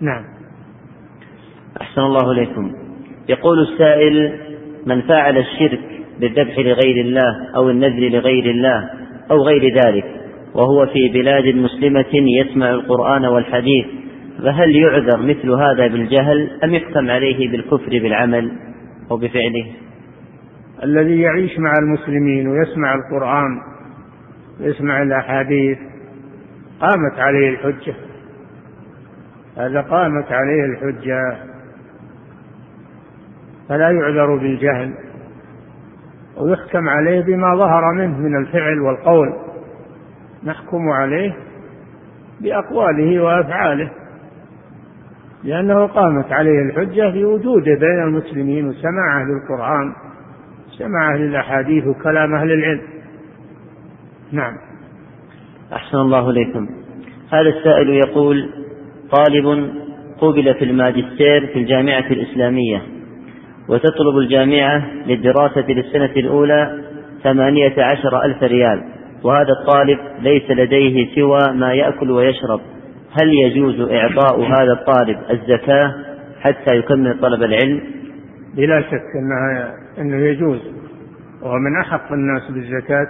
نعم. أحسن الله إليكم. يقول السائل من فعل الشرك بالذبح لغير الله أو النذر لغير الله أو غير ذلك وهو في بلاد مسلمة يسمع القرآن والحديث فهل يعذر مثل هذا بالجهل أم يحكم عليه بالكفر بالعمل أو بفعله الذي يعيش مع المسلمين ويسمع القرآن ويسمع الأحاديث قامت عليه الحجة. هذا قامت عليه الحجة. فلا يعذر بالجهل ويحكم عليه بما ظهر منه من الفعل والقول. نحكم عليه بأقواله وأفعاله لأنه قامت عليه الحجة في وجوده بين المسلمين وسماعه للقرآن سماعه للأحاديث وكلام أهل العلم. نعم. أحسن الله إليكم. هذا السائل يقول طالب قبل في الماجستير في الجامعة الإسلامية وتطلب الجامعة للدراسة للسنة الأولى ثمانية عشر ألف ريال. وهذا الطالب ليس لديه سوى ما يأكل ويشرب. هل يجوز إعطاء هذا الطالب الزكاة حتى يكمل طلب العلم؟ بلا شك أنها أنه يجوز. وهو من أحق الناس بالزكاة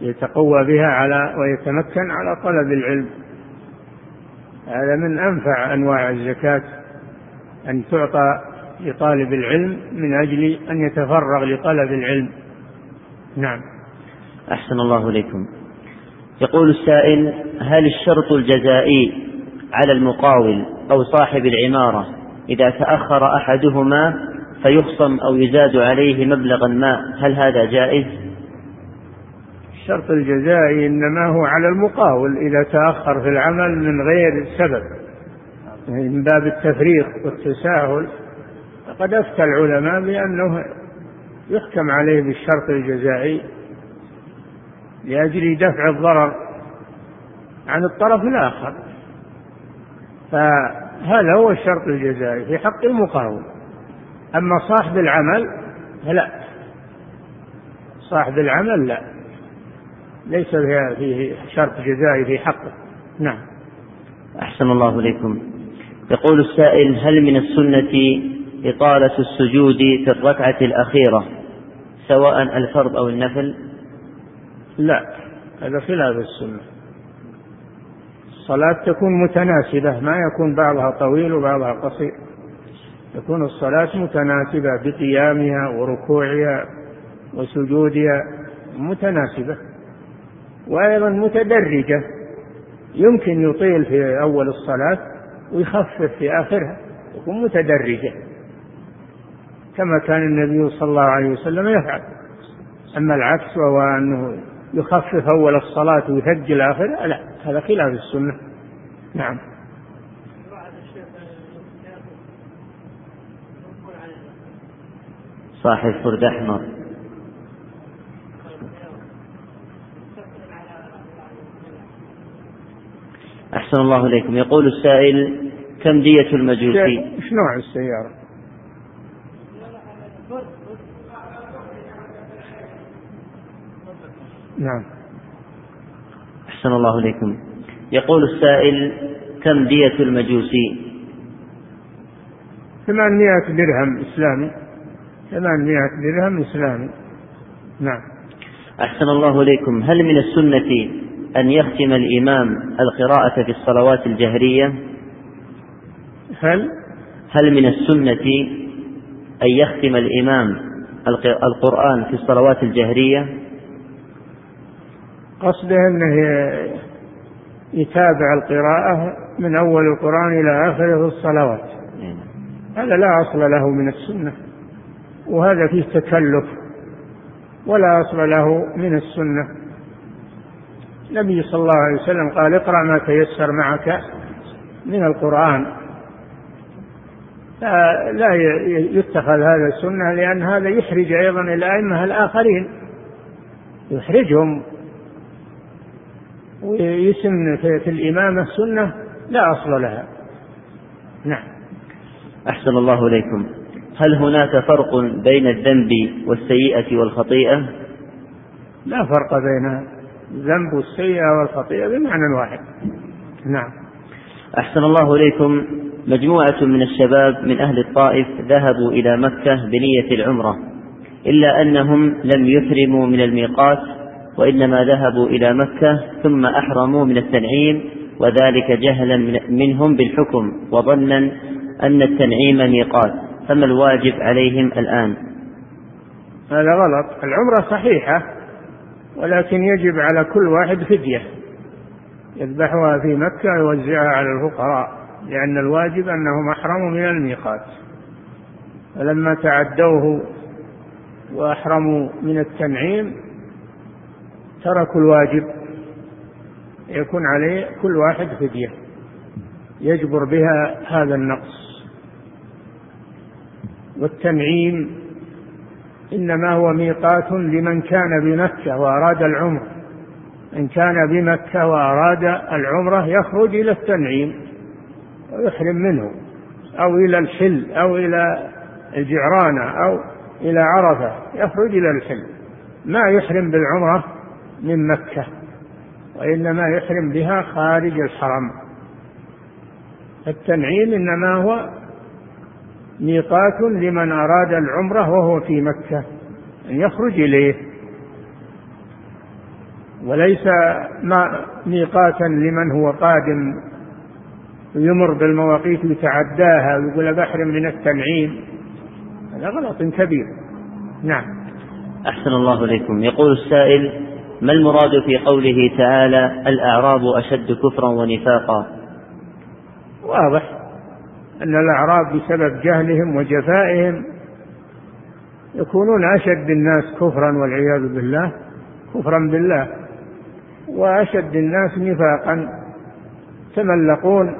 يتقوى بها على ويتمكن على طلب العلم. هذا من أنفع أنواع الزكاة أن تعطى لطالب العلم من أجل أن يتفرغ لطلب العلم. نعم. أحسن الله إليكم. يقول السائل هل الشرط الجزائي على المقاول أو صاحب العمارة إذا تأخر أحدهما فيخصم أو يزاد عليه مبلغا ما؟ هل هذا جائز؟ الشرط الجزائي إنما هو على المقاول إذا تأخر في العمل من غير سبب من باب التفريط والتساهل. فقد أفتى العلماء بأنه يحكم عليه بالشرط الجزائي. لأجل دفع الضرر عن الطرف الآخر. فهذا هو الشرط الجزائي في حق المقاول أما صاحب العمل فلا. صاحب العمل لا. ليس فيه شرط جزائي في حقه. نعم. أحسن الله إليكم. يقول السائل هل من السنة إطالة السجود في الركعة الأخيرة سواء الفرض أو النفل؟ لا هذا خلاف السنة. الصلاة تكون متناسبة ما يكون بعضها طويل وبعضها قصير. تكون الصلاة متناسبة بقيامها وركوعها وسجودها متناسبة. وأيضا متدرجة يمكن يطيل في أول الصلاة ويخفف في آخرها تكون متدرجة. كما كان النبي صلى الله عليه وسلم يفعل. أما العكس وهو أنه يخفف أول الصلاة ويثقل آخرها لا هذا خلاف السنة. نعم. صاحب فرد أحمر. أحسن الله إليكم. يقول السائل كم دية المجوسي؟ إيش نوع السيارة؟ نعم. أحسن الله إليكم. يقول السائل كم دية المجوسي؟ ثمانمائة درهم إسلامي. ثمانمائة درهم إسلامي. نعم. أحسن الله إليكم. هل من السنة أن يختم الإمام القراءة في الصلوات الجهرية؟ هل؟ هل من السنة أن يختم الإمام القرآن في الصلوات الجهرية؟ قصده أنه يتابع القراءة من أول القرآن إلى آخره الصلوات. هذا لا أصل له من السنة وهذا فيه تكلف ولا أصل له من السنة. النبي صلى الله عليه وسلم قال اقرأ ما تيسر معك من القرآن. لا يتخذ هذا السنة لأن هذا يحرج أيضا الأئمة الآخرين. يحرجهم. ويسن في الإمامة سنة لا أصل لها. نعم. أحسن الله إليكم. هل هناك فرق بين الذنب والسيئة والخطيئة؟ لا فرق بين الذنب والسيئة والخطيئة بمعنى واحد. نعم. أحسن الله إليكم. مجموعة من الشباب من أهل الطائف ذهبوا إلى مكة بنية العمرة إلا أنهم لم يحرموا من الميقات وإنما ذهبوا إلى مكة ثم أحرموا من التنعيم وذلك جهلا منهم بالحكم وظنا أن التنعيم ميقات. فما الواجب عليهم الآن؟ هذا غلط. العمرة صحيحة ولكن يجب على كل واحد فدية. يذبحها في مكة ويوزعها على الفقراء لأن الواجب أنهم أحرموا من الميقات. فلما تعدوه وأحرموا من التنعيم تركوا الواجب يكون عليه كل واحد فدية يجبر بها هذا النقص. والتنعيم إنما هو ميقات لمن كان بمكة وأراد العمر إن كان بمكة وأراد العمرة يخرج إلى التنعيم ويحرم منه أو إلى الحل أو إلى الجعرانة أو إلى عرفة يخرج إلى الحل. ما يحرم بالعمرة من مكة وإنما يحرم بها خارج الحرم. التنعيم إنما هو ميقات لمن أراد العمرة وهو في مكة أن يخرج إليه. وليس ميقاتا لمن هو قادم يمر بالمواقيت يتعداها ويقول بحرم من التنعيم. هذا غلط كبير. نعم. أحسن الله إليكم. يقول السائل ما المراد في قوله تعالى الأعراب أشد كفرا ونفاقا؟ واضح. أن الأعراب بسبب جهلهم وجفائهم يكونون أشد الناس كفرا والعياذ بالله كفرا بالله وأشد الناس نفاقا تملقون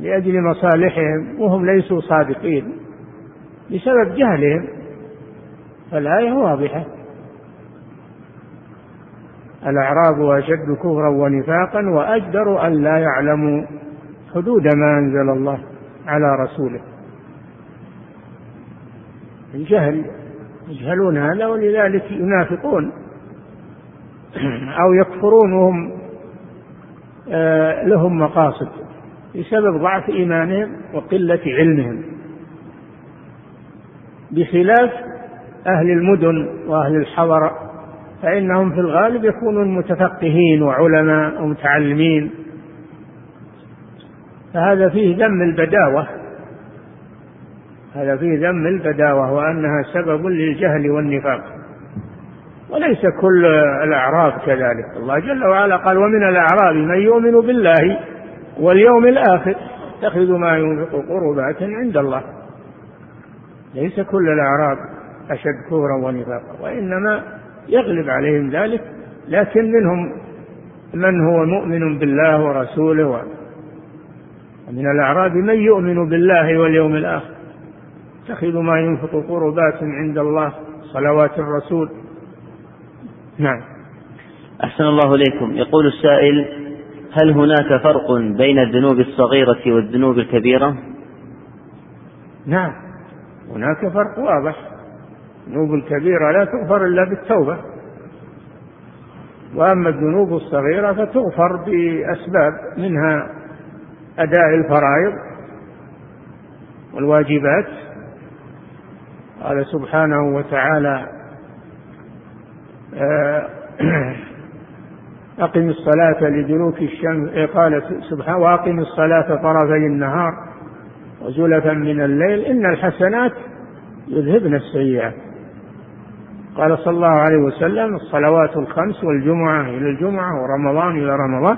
لأجل مصالحهم وهم ليسوا صادقين بسبب جهلهم. فالآية واضحة. الأعراب أشد كفرا ونفاقا وأجدر أن لا يعلموا حدود ما أنزل الله على رسوله. الجهل يجهلون هذا ولذلك ينافقون. أو يكفرون وهم آه، لهم مقاصد بسبب ضعف إيمانهم وقلة علمهم. بخلاف أهل المدن وأهل الحضر فإنهم في الغالب يكونون متفقهين وعلماء ومتعلمين. فهذا فيه ذم البداوة. هذا فيه ذم البداوة وأنها سبب للجهل والنفاق. وليس كل الأعراب كذلك. الله جل وعلا قال ومن الأعراب من يؤمن بالله واليوم الآخر يتخذ ما ينفق قربات عند الله. ليس كل الأعراب أشد كفرا ونفاقا وإنما يغلب عليهم ذلك لكن منهم من هو مؤمن بالله ورسوله ومن الأعراب من يؤمن بالله واليوم الآخر. يتخذ ما ينفق قربات عند الله صلوات الرسول. نعم. أحسن الله إليكم. يقول السائل هل هناك فرق بين الذنوب الصغيرة والذنوب الكبيرة؟ نعم. هناك فرق واضح. الذنوب الكبيرة لا تغفر إلا بالتوبة. وأما الذنوب الصغيرة فتغفر بأسباب منها أداء الفرائض والواجبات. قال سبحانه وتعالى آه، أقم الصلاة لدلوك الشمس. إيه، قال سبحانه وأقم الصلاة طرفي النهار وزلفا من الليل. إن الحسنات يذهبن السيئات. قال صلى الله عليه وسلم الصلوات الخمس والجمعة إلى الجمعة ورمضان إلى رمضان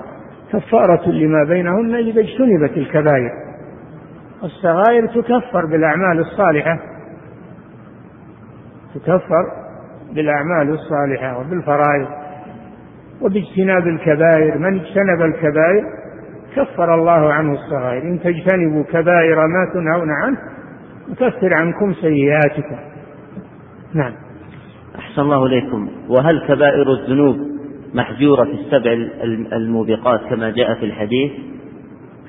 كفارة لما بينهن إذا اجتنبت الكبائر. الصغائر تكفر بالأعمال الصالحة. تكفر بالأعمال الصالحة وبالفرائض وباجتناب الكبائر. من اجتنب الكبائر كفر الله عنه الصغائر. إن تجتنبوا كبائر ما تنهون عنه نكفر عنكم سيئاتكم. نعم. أحسن الله إليكم. وهل كبائر الذنوب محجورة في السبع الموبقات كما جاء في الحديث؟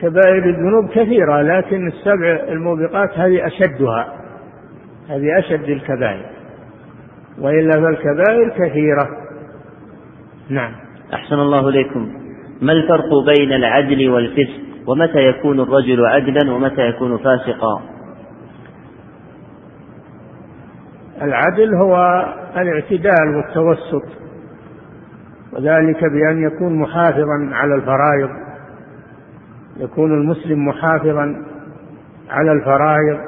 كبائر الذنوب كثيرة لكن السبع الموبقات هذه أشدها. هذه أشد الكبائر. وإلا فالكبائر كثيرة. نعم. أحسن الله إليكم. ما الفرق بين العدل والفسق؟ ومتى يكون الرجل عدلا ومتى يكون فاسقا؟ العدل هو الاعتدال والتوسط وذلك بأن يكون محافظا على الفرائض يكون المسلم محافظا على الفرائض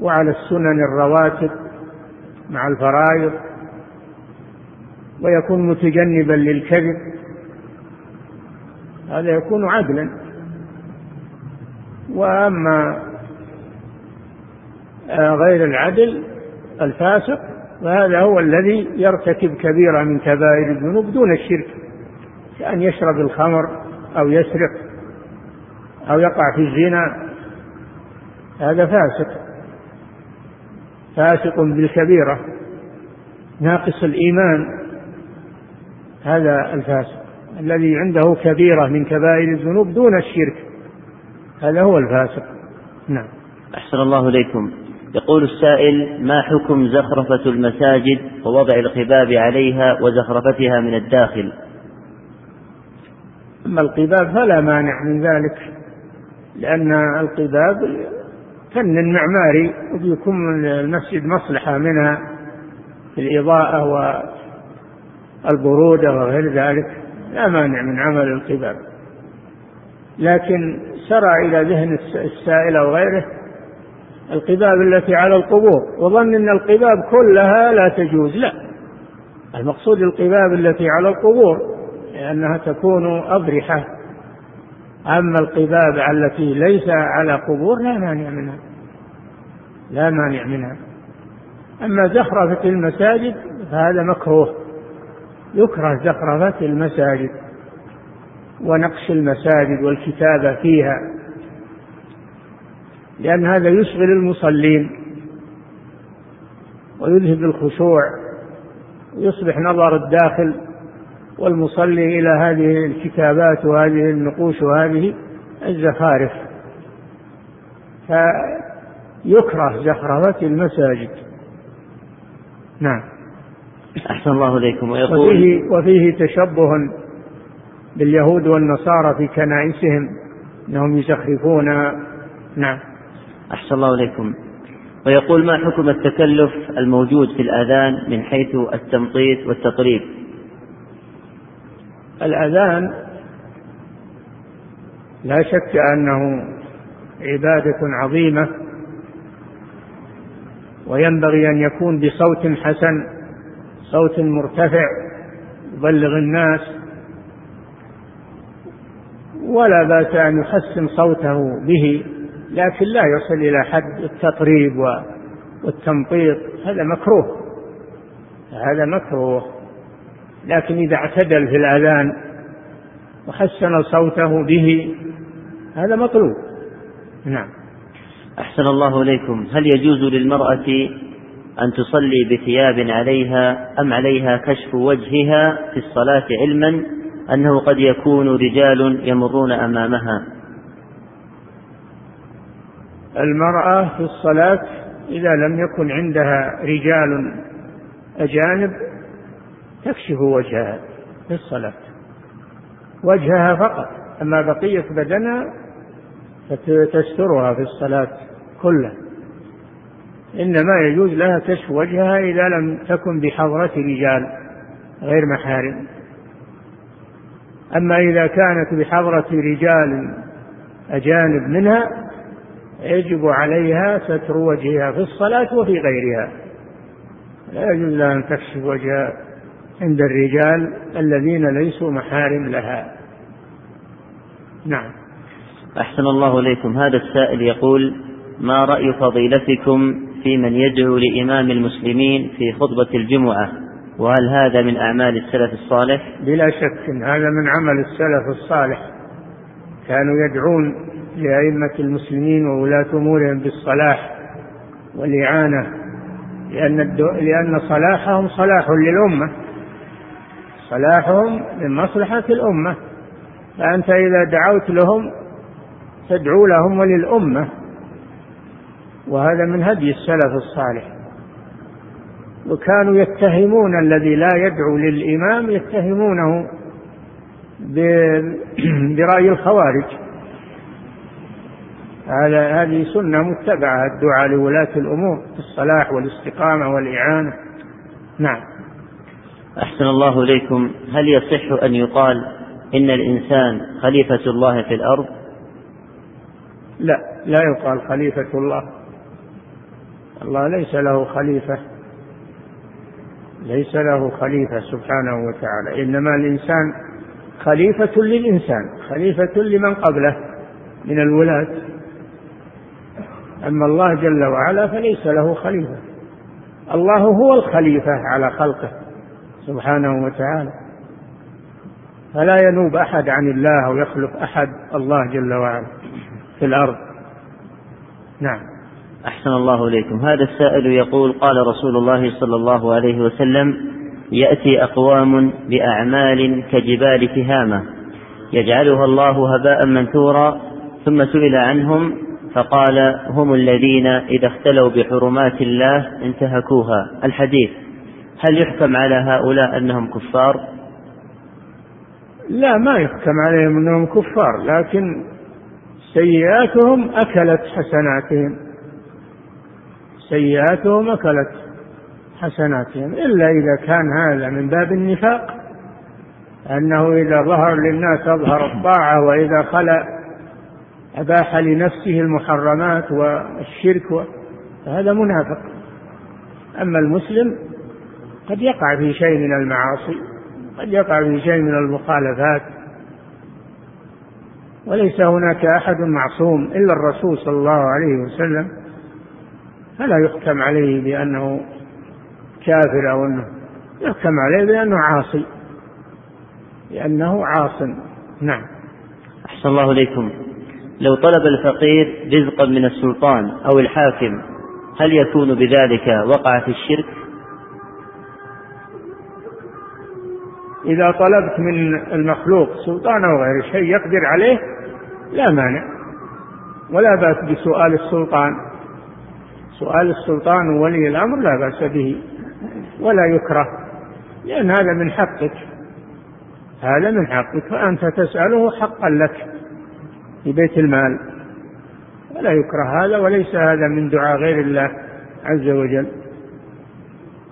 وعلى السنن الرواتب مع الفرائض ويكون متجنبا للكذب هذا يكون عدلا. وأما غير العدل الفاسق فهذا هو الذي يرتكب كبيرة من كبائر الذنوب دون الشرك كأن يشرب الخمر أو يسرق أو يقع في الزنا. هذا فاسق فاسق بالكبيرة ناقص الإيمان. هذا الفاسق الذي عنده كبيرة من كبائر الذنوب دون الشرك هذا هو الفاسق. نعم. أحسن الله إليكم. يقول السائل ما حكم زخرفة المساجد ووضع القباب عليها وزخرفتها من الداخل؟ أما القباب فلا مانع من ذلك لأن القباب فن معماري وبيكون المسجد مصلحة منها في الإضاءة والبرودة وغير ذلك لا مانع من عمل القباب. لكن سرى إلى ذهن السائل أو غيره القباب التي على القبور وظن أن القباب كلها لا تجوز لا. المقصود القباب التي على القبور لأنها تكون أبرحة أما القباب التي ليس على قبور لا مانع منها. لا مانع منها. أما زخرفة المساجد فهذا مكروه. يكره زخرفة المساجد ونقش المساجد والكتابة فيها. لأن هذا يشغل المصلين ويذهب الخشوع ويصبح نظر الداخل والمصلي إلى هذه الكتابات وهذه النقوش وهذه الزخارف. فيكره زخرفة المساجد. نعم. أحسن الله إليكم. ويقول وفيه, وفيه تشبه باليهود والنصارى في كنائسهم أنهم يزخرفون. نعم. أحسن الله إليكم. ويقول ما حكم التكلف الموجود في الآذان من حيث التمطيط والتطريب الأذان لا شك أنه عبادة عظيمة وينبغي أن يكون بصوت حسن صوت مرتفع يبلغ الناس ولا بأس أن يحسن صوته به. لكن لا يصل إلى حد التطريب والتمطيط. هذا مكروه. هذا مكروه. لكن إذا اعتدل في الأذان وحسن صوته به هذا مطلوب. نعم. أحسن الله إليكم. هل يجوز للمرأة أن تصلي بثياب عليها أم عليها كشف وجهها في الصلاة علما أنه قد يكون رجال يمرون أمامها؟ المرأة في الصلاة إذا لم يكن عندها رجال أجانب تكشف وجهها في الصلاة. وجهها فقط أما بقية بدنها فتسترها في الصلاة كلها. إنما يجوز لها كشف وجهها إذا لم تكن بحضرة رجال غير محارم. أما إذا كانت بحضرة رجال أجانب منها يجب عليها ستر وجهها في الصلاة وفي غيرها. لا يجوز لها أن تكشف وجهها عند الرجال الذين ليسوا محارم لها. نعم. أحسن الله إليكم. هذا السائل يقول ما رأي فضيلتكم في من يدعو لإمام المسلمين في خطبة الجمعة؟ وهل هذا من أعمال السلف الصالح؟ بلا شك إن هذا من عمل السلف الصالح. كانوا يدعون لأئمة المسلمين وولاة أمورهم بالصلاح والإعانة لأن لأن صلاحهم صلاح للأمة صلاحهم من مصلحة الأمة. فأنت إذا دعوت لهم تدعو لهم وللأمة. وهذا من هدي السلف الصالح. وكانوا يتهمون الذي لا يدعو للإمام يتهمونه برأي الخوارج. هذا هذه سنة متبعة الدعاء لولاة الأمور في الصلاح والاستقامة والإعانة. نعم. أحسن الله إليكم. هل يصح أن يقال إن الإنسان خليفة الله في الأرض؟ لا لا يقال خليفة الله. الله ليس له خليفة. ليس له خليفة سبحانه وتعالى. إنما الإنسان خليفة للإنسان خليفة لمن قبله من الولاة. أما الله جل وعلا فليس له خليفة. الله هو الخليفة على خلقه سبحانه وتعالى. فلا ينوب أحد عن الله ويخلق أحد الله جل وعلا في الأرض. نعم. أحسن الله إليكم. هذا السائل يقول قال رسول الله صلى الله عليه وسلم يأتي أقوام بأعمال كجبال تهامة يجعلها الله هباء منثورا ثم سئل عنهم فقال هم الذين إذا اختلوا بحرمات الله انتهكوها. الحديث هل يحكم على هؤلاء أنهم كفار؟ لا ما يحكم عليهم أنهم كفار لكن سيئاتهم أكلت حسناتهم. سيئاتهم أكلت حسناتهم. إلا إذا كان هذا من باب النفاق أنه إذا ظهر للناس أظهر الطاعة وإذا خلا أباح لنفسه المحرمات والشرك فهذا منافق. أما المسلم قد يقع في شيء من المعاصي قد يقع في شيء من المخالفات. وليس هناك أحد معصوم إلا الرسول صلى الله عليه وسلم. فلا يحكم عليه بأنه كافر أو أنه يحكم عليه بأنه عاصي. لأنه عاص. نعم. أحسن الله إليكم. لو طلب الفقير رزقا من السلطان أو الحاكم هل يكون بذلك وقع في الشرك؟ إذا طلبت من المخلوق سلطان أو غير شيء يقدر عليه لا مانع. ولا بأس بسؤال السلطان. سؤال السلطان وولي الأمر لا بأس به ولا يكره لأن هذا من حقك. هذا من حقك فأنت تسأله حقا لك. في بيت المال. ولا يكره هذا وليس هذا من دعاء غير الله عز وجل.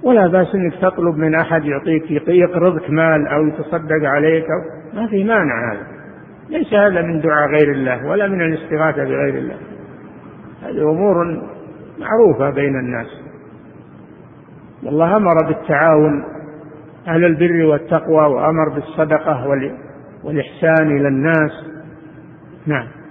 ولا بأس أنك تطلب من أحد يعطيك يقرضك مال أو يتصدق عليك أو ما في مانع هذا. ليس هذا من دعاء غير الله ولا من الاستغاثة بغير الله. هذه أمور معروفة بين الناس. والله أمر بالتعاون أهل البر والتقوى وأمر بالصدقة والإحسان إلى الناس. نعم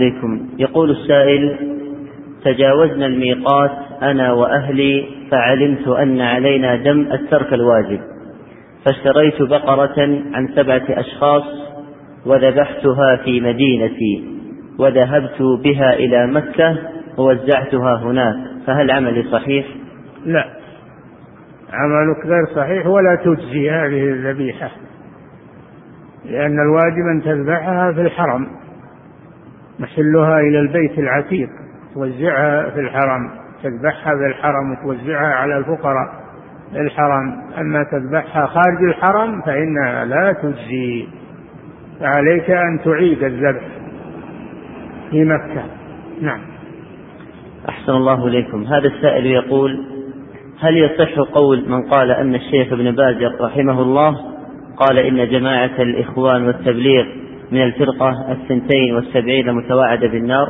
إليكم يقول السائل تجاوزنا الميقات أنا وأهلي فعلمت أن علينا دم الترك الواجب فاشتريت بقرة عن سبعة أشخاص وذبحتها في مدينتي وذهبت بها إلى مكة ووزعتها هناك. فهل عملي صحيح؟ لا. عملك غير صحيح ولا تجزي هذه الذبيحة لأن الواجب أن تذبحها في الحرم. محلها إلى البيت العتيق توزعها في الحرم تذبحها في الحرم وتوزعها على الفقراء الحرم. أما تذبحها خارج الحرم فإنها لا تجزي. فعليك أن تعيد الذبح في مكة. نعم. أحسن الله إليكم. هذا السائل يقول هل يصح قول من قال أن الشيخ ابن باز رحمه الله قال إن جماعة الإخوان والتبليغ من الفرقة الثنتين والسبعين متواعدة بالنار.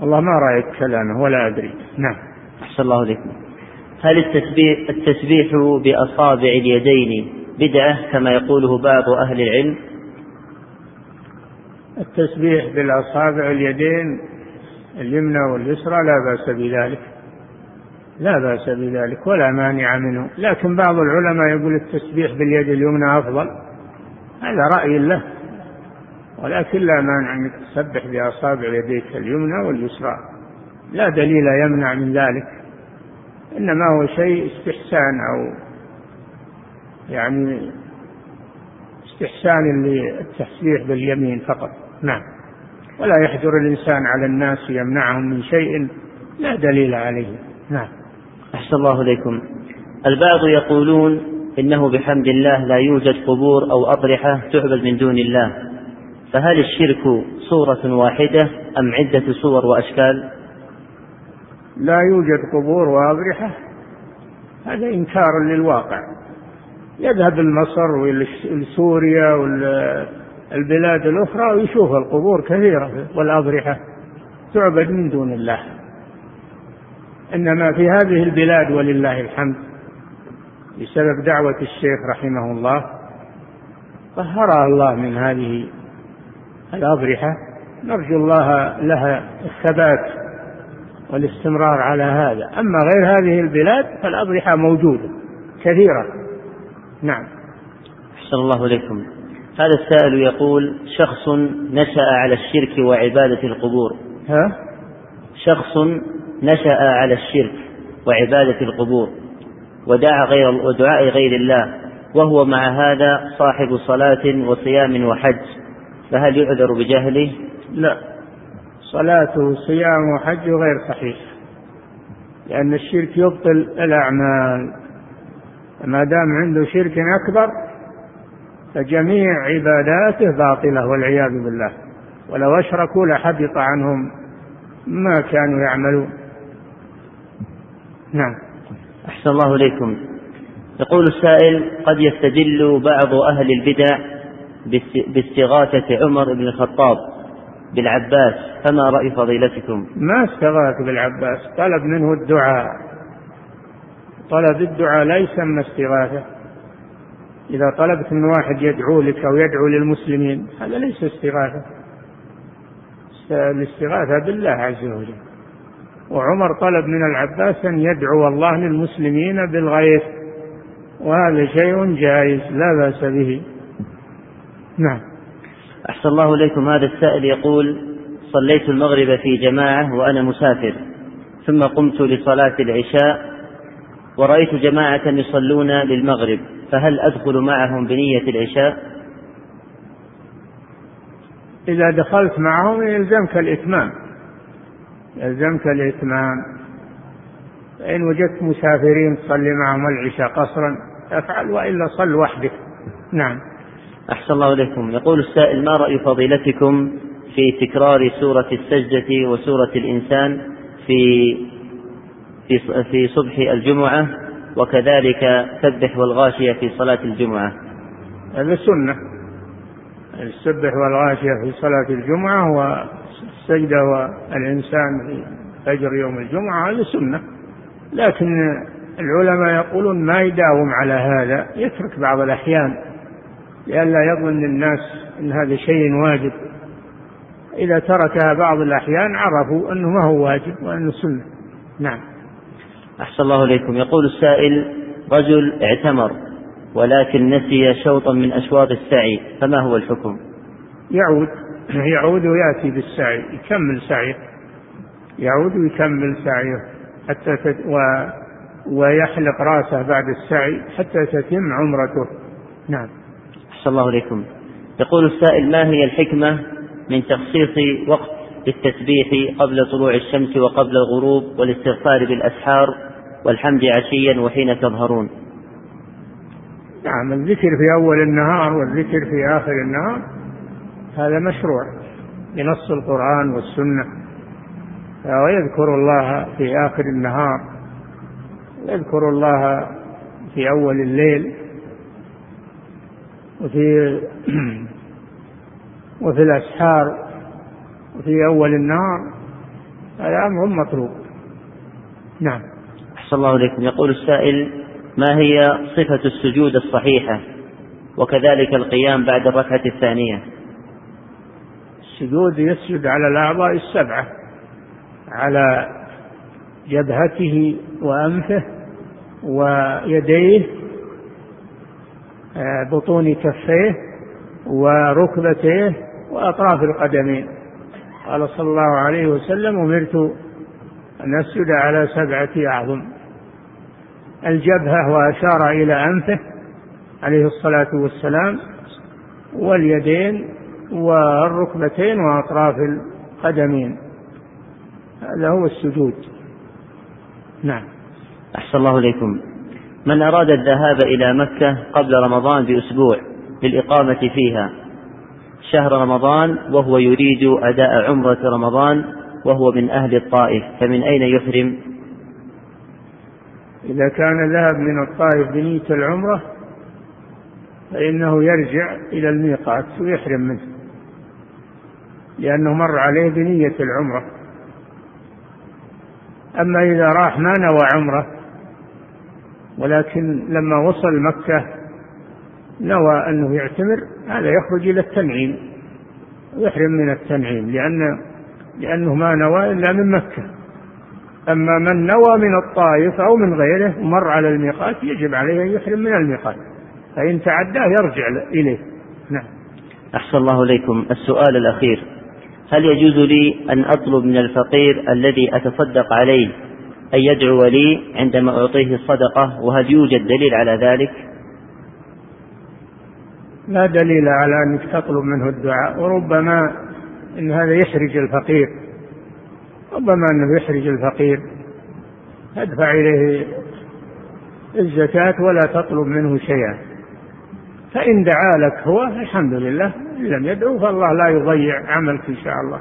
والله ما رأيت كلامه ولا أدري. نعم. أحسن الله إليكم هل التسبيح, التسبيح بأصابع اليدين بدعة كما يقوله بعض أهل العلم؟ التسبيح بالأصابع اليدين اليمنى واليسرى لا بأس بذلك. لا بأس بذلك ولا مانع منه. لكن بعض العلماء يقول التسبيح باليد اليمنى أفضل. هذا رأي له. ولكن لا مانع أنك تسبح بأصابع يديك اليمنى واليسرى. لا دليل يمنع من ذلك. إنما هو شيء استحسان أو يعني استحسان للتسبيح باليمين فقط. نعم. ولا يحجر الإنسان على الناس يمنعهم من شيء لا دليل عليه. نعم. أحسن الله إليكم. البعض يقولون إنه بحمد الله لا يوجد قبور أو أضرحة تعبد من دون الله. فهل الشرك صورة واحدة أم عدة صور وأشكال؟ لا يوجد قبور وأضرحة. هذا إنكار للواقع. يذهب لمصر ولسوريا والبلاد الأخرى ويشوف القبور كثيرة والأضرحة تعبد من دون الله. إنما في هذه البلاد ولله الحمد. بسبب دعوة الشيخ رحمه الله طهرها الله من هذه الأضرحة. نرجو الله لها الثبات والاستمرار على هذا. أما غير هذه البلاد فالأضرحة موجودة كثيرة. نعم. أحسن الله إليكم. هذا السائل يقول شخص نشأ على الشرك وعبادة القبور. ها؟ شخص نشأ على الشرك وعبادة القبور. ودعا غير ودعاء غير الله وهو مع هذا صاحب صلاة وصيام وحج. فهل يعذر بجهله؟ لا. صلاته وصيام وحج غير صحيح لأن الشرك يبطل الأعمال. ما دام عنده شرك أكبر فجميع عباداته باطلة والعياذ بالله. ولو أشركوا لحبط عنهم ما كانوا يعملون. نعم. أحسن الله إليكم. يقول السائل قد يستدل بعض أهل البدع باستغاثة عمر بن الخطاب بالعباس فما رأي فضيلتكم؟ ما استغاث بالعباس طلب منه الدعاء. طلب الدعاء لا يسمى استغاثة. إذا طلبت من واحد يدعو لك أو يدعو للمسلمين هذا ليس استغاثة. الاستغاثة بالله عز وجل. وعمر طلب من العباس أن يدعو الله للمسلمين بالغيث. وهذا شيء جائز لا بأس به. نعم. أحسن الله إليكم. هذا السائل يقول صليت المغرب في جماعة وأنا مسافر ثم قمت لصلاة العشاء ورأيت جماعة يصلون للمغرب فهل أدخل معهم بنية العشاء؟ إذا دخلت معهم يلزمك الإتمام. يلزمك الإتمام. فإن وجدت مسافرين تصلي معهم العشاء قصرا أفعل وإلا صل وحدك. نعم. أحسن الله إليكم. يقول السائل ما رأي فضيلتكم في تكرار سورة السجدة وسورة الإنسان في في في صبح الجمعة وكذلك سبح والغاشية في صلاة الجمعة؟ هذا سنة. السبح والغاشية في صلاة الجمعة والسجدة والإنسان في فجر يوم الجمعة هذا سنة. لكن العلماء يقولون ما يداوم على هذا يترك بعض الأحيان لئلا يظن الناس أن هذا شيء واجب. إذا تركها بعض الأحيان عرفوا أنه ما هو واجب وأنه سنة. نعم. أحسن الله إليكم. يقول السائل رجل اعتمر ولكن نسي شوطا من أشواط السعي فما هو الحكم؟ يعود. يعود ويأتي بالسعي يكمل سعيه. يعود ويكمل سعيه حتى تت... و... ويحلق رأسه بعد السعي حتى تتم عمرته. نعم. أحسن الله إليكم. يقول السائل ما هي الحكمة من تخصيص وقت للتسبيح قبل طلوع الشمس وقبل الغروب والاستغفار بالأسحار؟ والحمد عشيا وحين تظهرون. نعم الذكر في أول النهار والذكر في آخر النهار. هذا مشروع بنص القرآن والسنة ويذكر الله في آخر النهار يذكر الله في أول الليل وفي وفي الأسحار وفي أول النهار هذا أمر مطلوب. نعم. أحسن الله إليكم. يقول السائل ما هي صفة السجود الصحيحة؟ وكذلك القيام بعد الركعة الثانية. السجود يسجد على الأعضاء السبعة على جبهته وأنفه ويديه آه، بطون كفيه وركبتيه وأطراف القدمين. قال صلى الله عليه وسلم أمرت أن أسجد على سبعة أعظم. الجبهة وأشار إلى أنفه عليه الصلاة والسلام واليدين والركبتين وأطراف القدمين. هذا هو السجود. نعم. أحسن الله إليكم. من أراد الذهاب إلى مكة قبل رمضان بأسبوع للإقامة فيها شهر رمضان وهو يريد أداء عمرة رمضان وهو من أهل الطائف فمن أين يحرم؟ إذا كان ذهب من الطائف بنية العمرة فإنه يرجع إلى الميقات ويحرم منه. لأنه مر عليه بنية العمرة. أما إذا راح ما نوى عمرة ولكن لما وصل مكة نوى أنه يعتمر هذا يخرج إلى التنعيم يحرم من التنعيم لأن لأنه ما نوى إلا من مكة. أما من نوى من الطائف أو من غيره ومر على الميقات يجب عليه أن يحرم من الميقات. فإن تعداه يرجع إليه. نعم. أحسن الله إليكم. السؤال الأخير. هل يجوز لي أن أطلب من الفقير الذي أتصدق عليه أن يدعو لي عندما أعطيه الصدقة وهل يوجد دليل على ذلك؟ لا دليل على أنك تطلب منه الدعاء وربما أن هذا يحرج الفقير. ربما أنه يحرج الفقير. ادفع إليه الزكاة ولا تطلب منه شيئا. فإن دعا لك هو الحمد لله إن لم يدعو فالله لا يضيع عملك إن شاء الله.